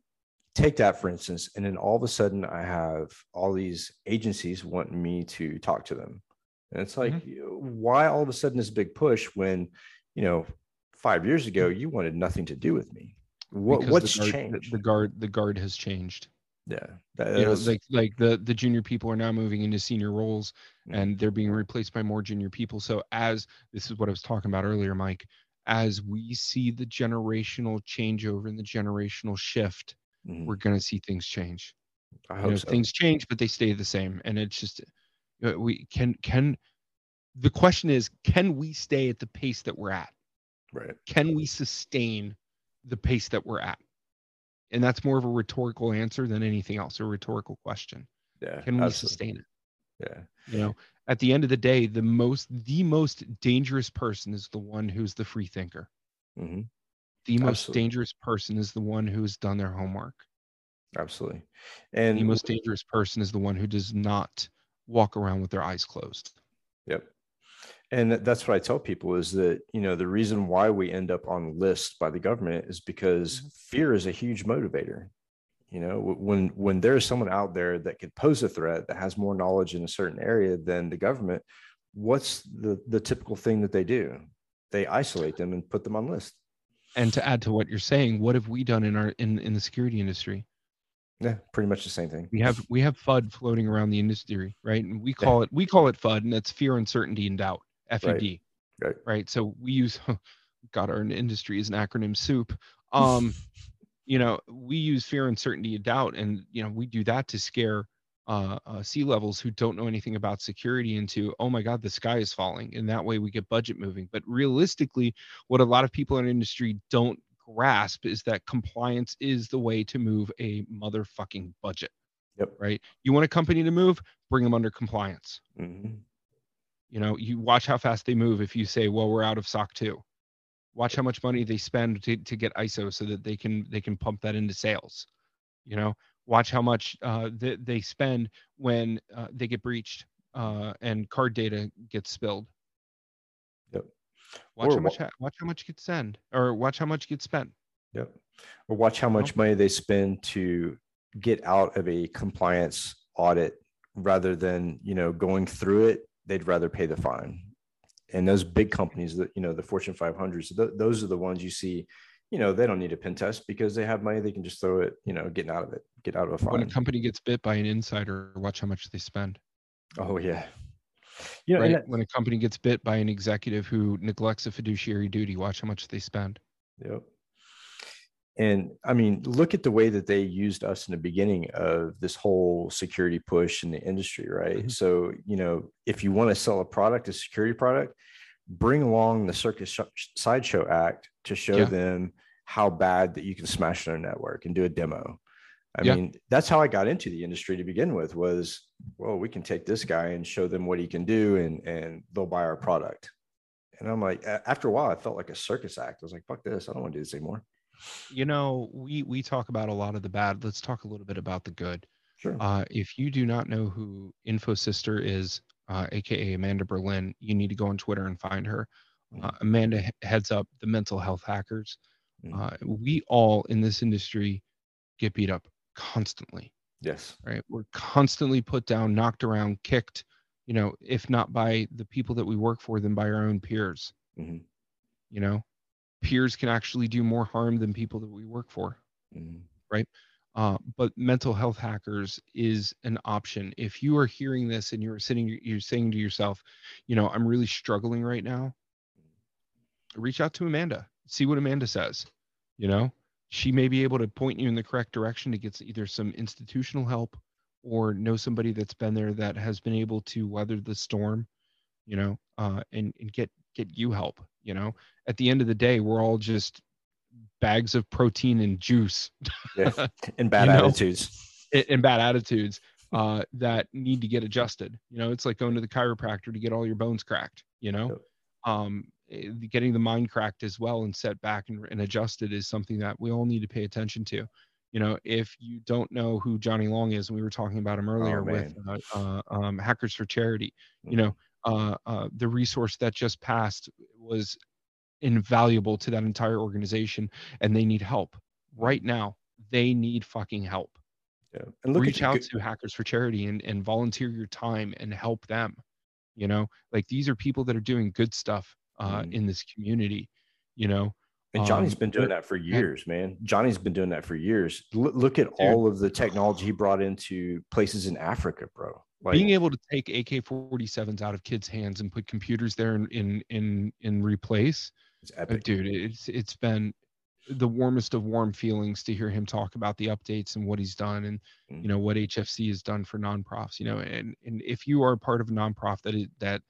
take that for instance, and then all of a sudden I have all these agencies wanting me to talk to them. And it's like, why all of a sudden this big push when, you know, five years ago you wanted nothing to do with me? What, what's the guard, changed? the guard the guard has changed yeah, that, you know like like the the junior people are now moving into senior roles Mhm. and they're being replaced by more junior people so as this is what i was talking about earlier mike as we see the generational changeover and the generational shift Mhm. we're going to see things change I you hope know, so. things change but they stay the same and it's just we can can the question is can we stay at the pace that we're at right. can we sustain the pace that we're at and that's more of a rhetorical answer than anything else a rhetorical question Yeah. can we absolutely. sustain it Yeah. you know at the end of the day the most the most dangerous person is the one who's the free thinker hmm the most Absolutely. dangerous person is the one who's done their homework Absolutely. And the most dangerous person is the one who does not walk around with their eyes closed Yep. And that's what I tell people is that, you know, the reason why we end up on lists by the government is because Mhm. fear is a huge motivator. You know, when when there's someone out there that could pose a threat that has more knowledge in a certain area than the government, what's the the typical thing that they do? They isolate them and put them on lists. and to add to what you're saying what have we done in our in, in the security industry Yeah, pretty much the same thing. we have we have FUD floating around the industry, right? And we call it we call it FUD, and that's fear, uncertainty, and doubt. FUD, Right. right? So we use God, our industry is an acronym soup. Um, you know, we use fear, uncertainty, and doubt, and you know, we do that to scare uh, uh, C-levels who don't know anything about security into, oh my God, the sky is falling, and that way we get budget moving. But realistically, what a lot of people in industry don't grasp is that compliance is the way to move a motherfucking budget Yep. right? You want a company to move, bring them under compliance. Mhm. You know, you watch how fast they move if you say, well, we're out of SOC 2. Watch how much money they spend to, to get ISO so that they can they can pump that into sales. You know, watch how much uh, they, they spend when uh, they get breached uh, and card data gets spilled. Yep. Watch Or how much watch how much gets sent or watch how much gets spent. Yep. Or watch how much money they spend to get out of a compliance audit rather than, you know, going through it, they'd rather pay the fine. And those big companies that, you know, the Fortune 500s, th- those are the ones you see, you know, they don't need a pen test because they have money. They can just throw it, you know, getting out of it, get out of a fine. When a company gets bit by an insider, watch how much they spend. Oh, yeah. You know, right? that- when a company gets bit by an executive who neglects a fiduciary duty, watch how much they spend. Yep. And I mean, look at the way that they used us in the beginning of this whole security push in the industry, right? Mhm. So, you know, if you want to sell a product, a security product, bring along the Circus Sh- Sideshow Act to show Yeah. them how bad that you can smash their network and do a demo. I Yeah. mean, that's how I got into the industry to begin with was, well, we can take this guy and show them what he can do and and they'll buy our product. And I'm like, after a while, I felt like a circus act. I was like, fuck this. I don't want to do this anymore. You know, we we talk about a lot of the bad. Let's talk a little bit about the good. Sure. Uh, if you do not know who InfoSystir is, uh, aka Amanda Berlin, you need to go on Twitter and find her. Uh, Mhm. Amanda heads up the mental health hackers. Mhm. Uh, we all in this industry get beat up constantly. yes. right? We're constantly put down, knocked around, kicked, you know, if not by the people that we work for, then by our own peers. Mhm. You know, peers can actually do more harm than people that we work for. Mhm. Uh, but mental health hackers is an option. If you are hearing this and you're sitting, you're saying to yourself, you know, I'm really struggling right now, reach out to Amanda, see what Amanda says. You know, she may be able to point you in the correct direction to get either some institutional help or know somebody that's been there that has been able to weather the storm, you know, uh, and, and get get you help. You know, at the end of the day, we're all just bags of protein and juice Yeah. And bad You know? attitudes. and, bad attitudes uh, that need to get adjusted. You know, it's like going to the chiropractor to get all your bones cracked. You know, um, eh, getting the mind cracked as well and set back and, and adjusted is something that we all need to pay attention to. You know, if you don't know who Johnny Long is, and we were talking about him earlier with uh, uh, um, Hackers for Charity, you know, uh, uh, the resource that just passed was invaluable to that entire organization, and they need help right now. They need fucking help Yeah. And look reach out the, to hackers for charity and, and volunteer your time and help them you know like these are people that are doing good stuff uh, Mhm. in this community you know And Johnny's Um, been doing that for years, man. Johnny's been doing that for years. Look, look at all of the technology he brought into places in Africa, bro. Like, being able to take ak-47s out of kids hands and put computers there in in in, in replace it's uh, epic. dude it's it's been the warmest of warm feelings to hear him talk about the updates and what he's done and Mm. you know what HFC has done for nonprofits you know and and if you are a part of a nonprofit that is, that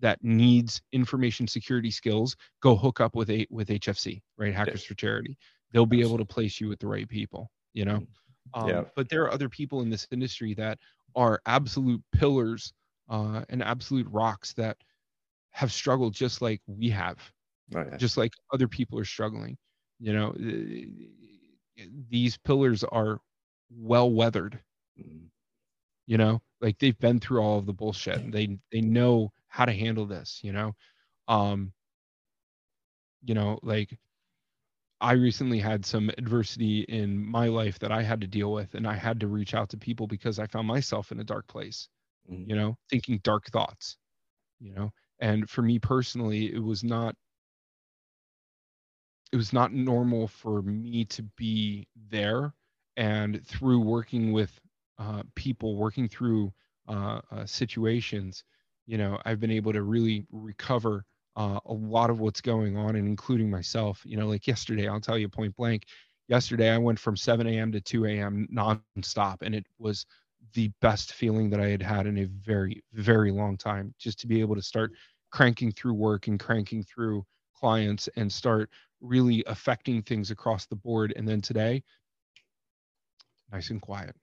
that needs information security skills go hook up with a with HFC right? Hackers for charity. They'll be able to place you with the right people you know um, Yeah. but there are other people in this industry that are absolute pillars uh, and absolute rocks that have struggled just like we have Oh, yeah. just like other people are struggling. You know, eh, these pillars are well weathered. Mm. You know, like they've been through all of the bullshit. and They they know how to handle this. You know, um, you know, like I recently had some adversity in my life that I had to deal with, and I had to reach out to people because I found myself in a dark place. Mhm. You know, thinking dark thoughts. You know, and for me personally, it was not it was not normal for me to be there and through working with uh, people working through uh, uh, situations you know i've been able to really recover uh, a lot of what's going on and including myself you know like yesterday i'll tell you point blank yesterday i went from 7 a.m to 2 a.m nonstop and it was the best feeling that i had had in a very very long time just to be able to start cranking through work and cranking through clients and start really affecting things across the board. And then today, nice and quiet,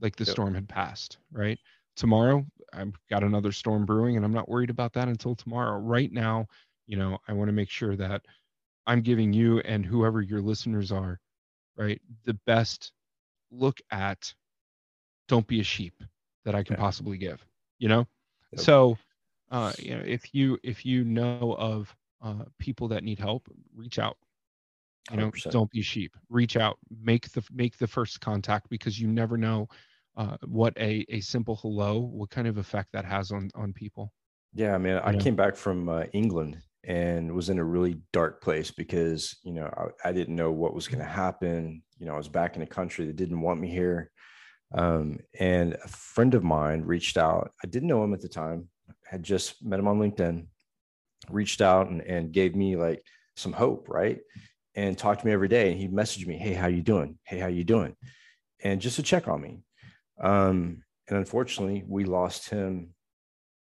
like the Yep. storm had passed, right? Tomorrow I've got another storm brewing and I'm not worried about that until tomorrow. Right now, you know, I want to make sure that I'm giving you and whoever your listeners are, right, the best look at don't be a sheep that I can yeah. possibly give, you know? Yep. So, uh, you know, if you, if you know of uh, people that need help, reach out, you know, 100%. don't be sheep, reach out, make the, make the first contact because you never know uh, what a, a simple hello, what kind of effect that has on, on people. Yeah, I mean, I came back from uh, England and was in a really dark place because you know I, I didn't know what was going to happen. You know, I was back in a country that didn't want me here, um, and a friend of mine reached out. I didn't know him at the time. Had just met him on LinkedIn. Reached out and, and gave me like some hope, right? And talked to me every day. And he messaged me, "Hey, how you doing? Hey, how you doing?" And just to check on me. Um, and unfortunately, we lost him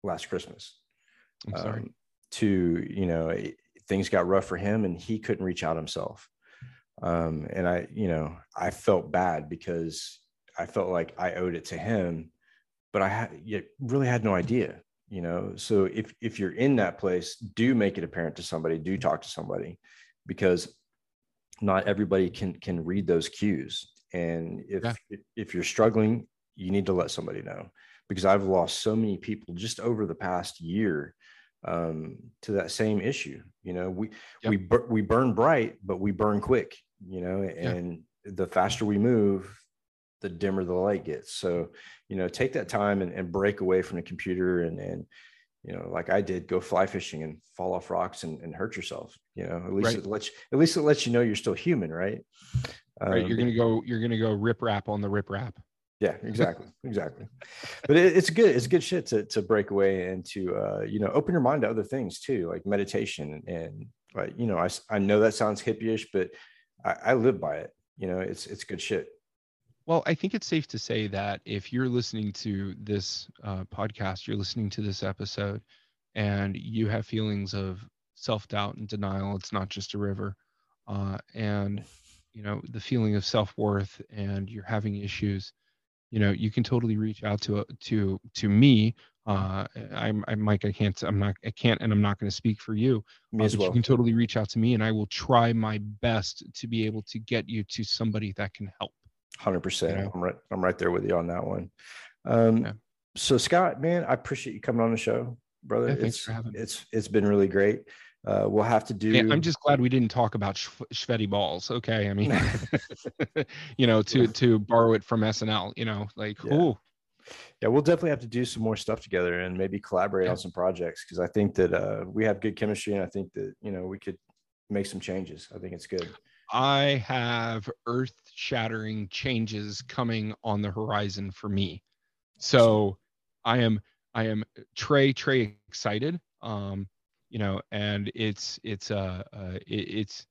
last Christmas. I'm sorry. Um, to you know, things got rough for him, and he couldn't reach out himself. Um, and I, you know, I felt bad because I felt like I owed it to him, but I had really had no idea. You know, so if if you're in that place, do make it apparent to somebody. Do talk to somebody, because not everybody can can read those cues. And if yeah. if you're struggling you need to let somebody know because I've lost so many people just over the past year um, to that same issue. You know, we yep. we bur- we burn bright, but we burn quick. You know, and yeah. the faster we move, the dimmer the light gets. So, you know, take that time and, and break away from the computer and and you know, like I did, go fly fishing and fall off rocks and, and hurt yourself. You know, at least right. it lets you, at least it lets you know you're still human, right? Right. Um, you're gonna go. You're gonna go rip rap on the rip rap. Yeah, exactly, exactly. But it, it's good. It's good shit to to break away and to uh, you know open your mind to other things too, like meditation and like you know I I know that sounds hippie-ish, but I, I live by it. You know, it's it's good shit. Well, I think it's safe to say that if you're listening to this uh, podcast, you're listening to this episode, and you have feelings of self doubt and denial, it's not just a river, uh, and you know the feeling of self worth, and you're having issues you know you can totally reach out to to to me uh i'm i'm mike i can't i'm not i can't and i'm not going to speak for you me uh, as well. you can totally reach out to me and i will try my best to be able to get you to somebody that can help 100% you know? i'm right i'm right there with you on that one um yeah. so scott man i appreciate you coming on the show brother yeah, it's it's it's been really great uh, we'll have to do. Yeah, I'm just glad we didn't talk about Schweddy balls. Okay, I mean, you know, to to borrow it from SNL. You know, like, yeah. Yeah, we'll definitely have to do some more stuff together and maybe collaborate yeah. on some projects because I think that uh, we have good chemistry and I think that you know we could make some changes. I think it's good. I have earth-shattering changes coming on the horizon for me, so I am I am Trey Trey excited. Um, you know, and it's it's uh, uh it, it's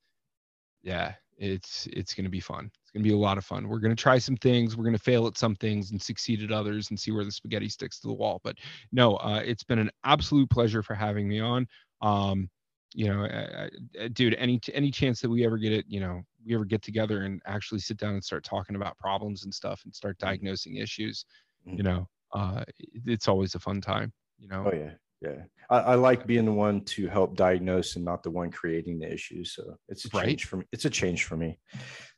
yeah, it's it's gonna be fun. It's gonna be a lot of fun. We're gonna try some things. We're gonna fail at some things and succeed at others and see where the spaghetti sticks to the wall. But no, uh, it's been an absolute pleasure for having me on. Um, you know, I, I, dude, any any chance that we ever get it, you know, we ever get together and actually sit down and start talking about problems and stuff and start mm-hmm. diagnosing issues, mm-hmm. you know, uh, it's always a fun time. You know. Oh yeah, yeah I, I, like being the one to help diagnose and not the one creating the issues so it's a change right. for me it's a change for me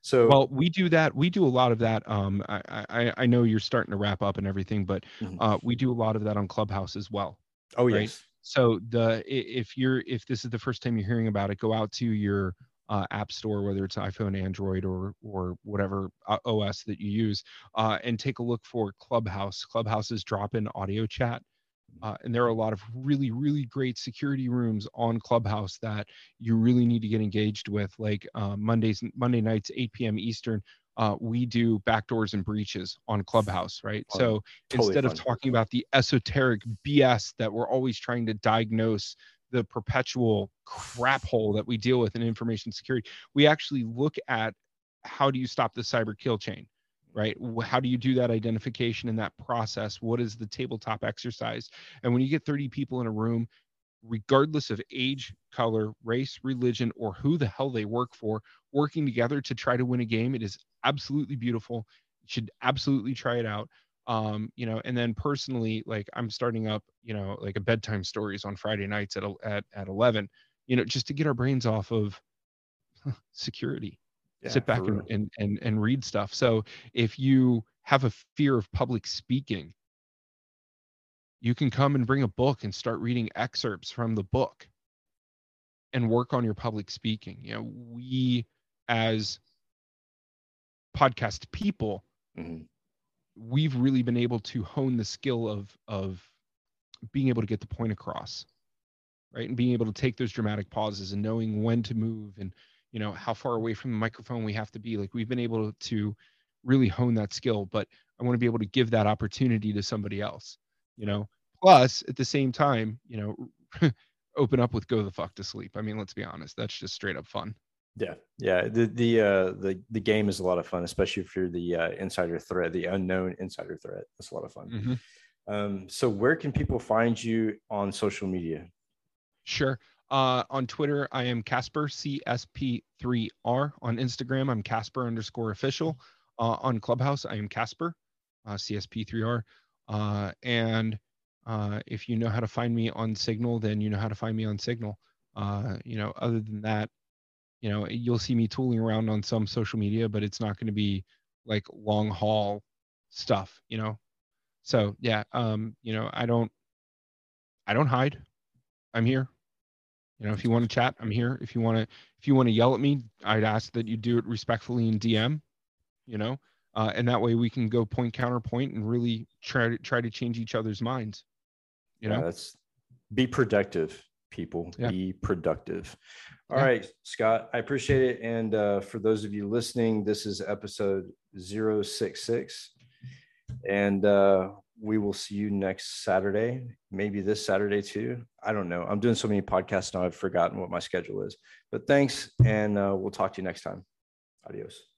so well we do that we do a lot of that um i i, I know you're starting to wrap up and everything but mm-hmm. uh we do a lot of that on clubhouse as well oh right? yes so the if you're if this is the first time you're hearing about it go out to your uh, app store, whether it's iPhone, Android, or or whatever uh, OS that you use, uh, and take a look for Clubhouse. Clubhouse's drop-in audio chat uh, and there are a lot of really, really great security rooms on Clubhouse that you really need to get engaged with. Like uh, Mondays, Monday nights, 8 p.m. Eastern, uh, we do backdoors and breaches on Clubhouse, right? So totally instead fun. of talking about the esoteric BS that we're always trying to diagnose the perpetual crap hole that we deal with in information security, we actually look at how do you stop the cyber kill chain? Right? How do you do that identification in that process? What is the tabletop exercise? And when you get 30 people in a room regardless of age color race religion or who the hell they work for working together to try to win a game it is absolutely beautiful. You should absolutely try it out. Um you know and then personally like i'm starting up you know like a bedtime stories on friday nights at at, at 11 you know just to get our brains off of security yeah, sit back and, and and and read stuff. So if you have a fear of public speaking you can come and bring a book and start reading excerpts from the book and work on your public speaking. You know we as podcast people mm-hmm. we've really been able to hone the skill of of being able to get the point across right? And being able to take those dramatic pauses and knowing when to move and you know how far away from the microphone we have to be like we've been able to really hone that skill but i want to be able to give that opportunity to somebody else you know plus at the same time you know open up with go the fuck to sleep i mean let's be honest that's just straight up fun yeah, yeah. The the uh, the the game is a lot of fun, especially if you're the uh, insider threat, the unknown insider threat. that's a lot of fun. Mm-hmm. Um, so, where can people find you on social media? Sure. Uh, on Twitter, I am Casper CSP3R. On Instagram, I'm Casper underscore official. Uh, on Clubhouse, I am Casper uh, CSP3R. Uh, and uh, if you know how to find me on Signal, then you know how to find me on Signal. Uh, you know, other than that, you know you'll see me tooling around on some social media but it's not going to be like long haul stuff you know so yeah um you know i don't i don't hide i'm here you know if you want to chat i'm here. If you want to if you want to yell at me i'd ask that you do it respectfully in dm you know? Uh, and that way we can go point counterpoint and really try to try to change each other's minds you know? that's be productive people. Yeah. be productive. All yeah. right, scott i appreciate it. And uh, for those of you listening this is episode 066 and uh, we will see you next saturday maybe this saturday too. I don't know. I'm doing so many podcasts now i've forgotten what my schedule is. But thanks and uh, we'll talk to you next time. Adios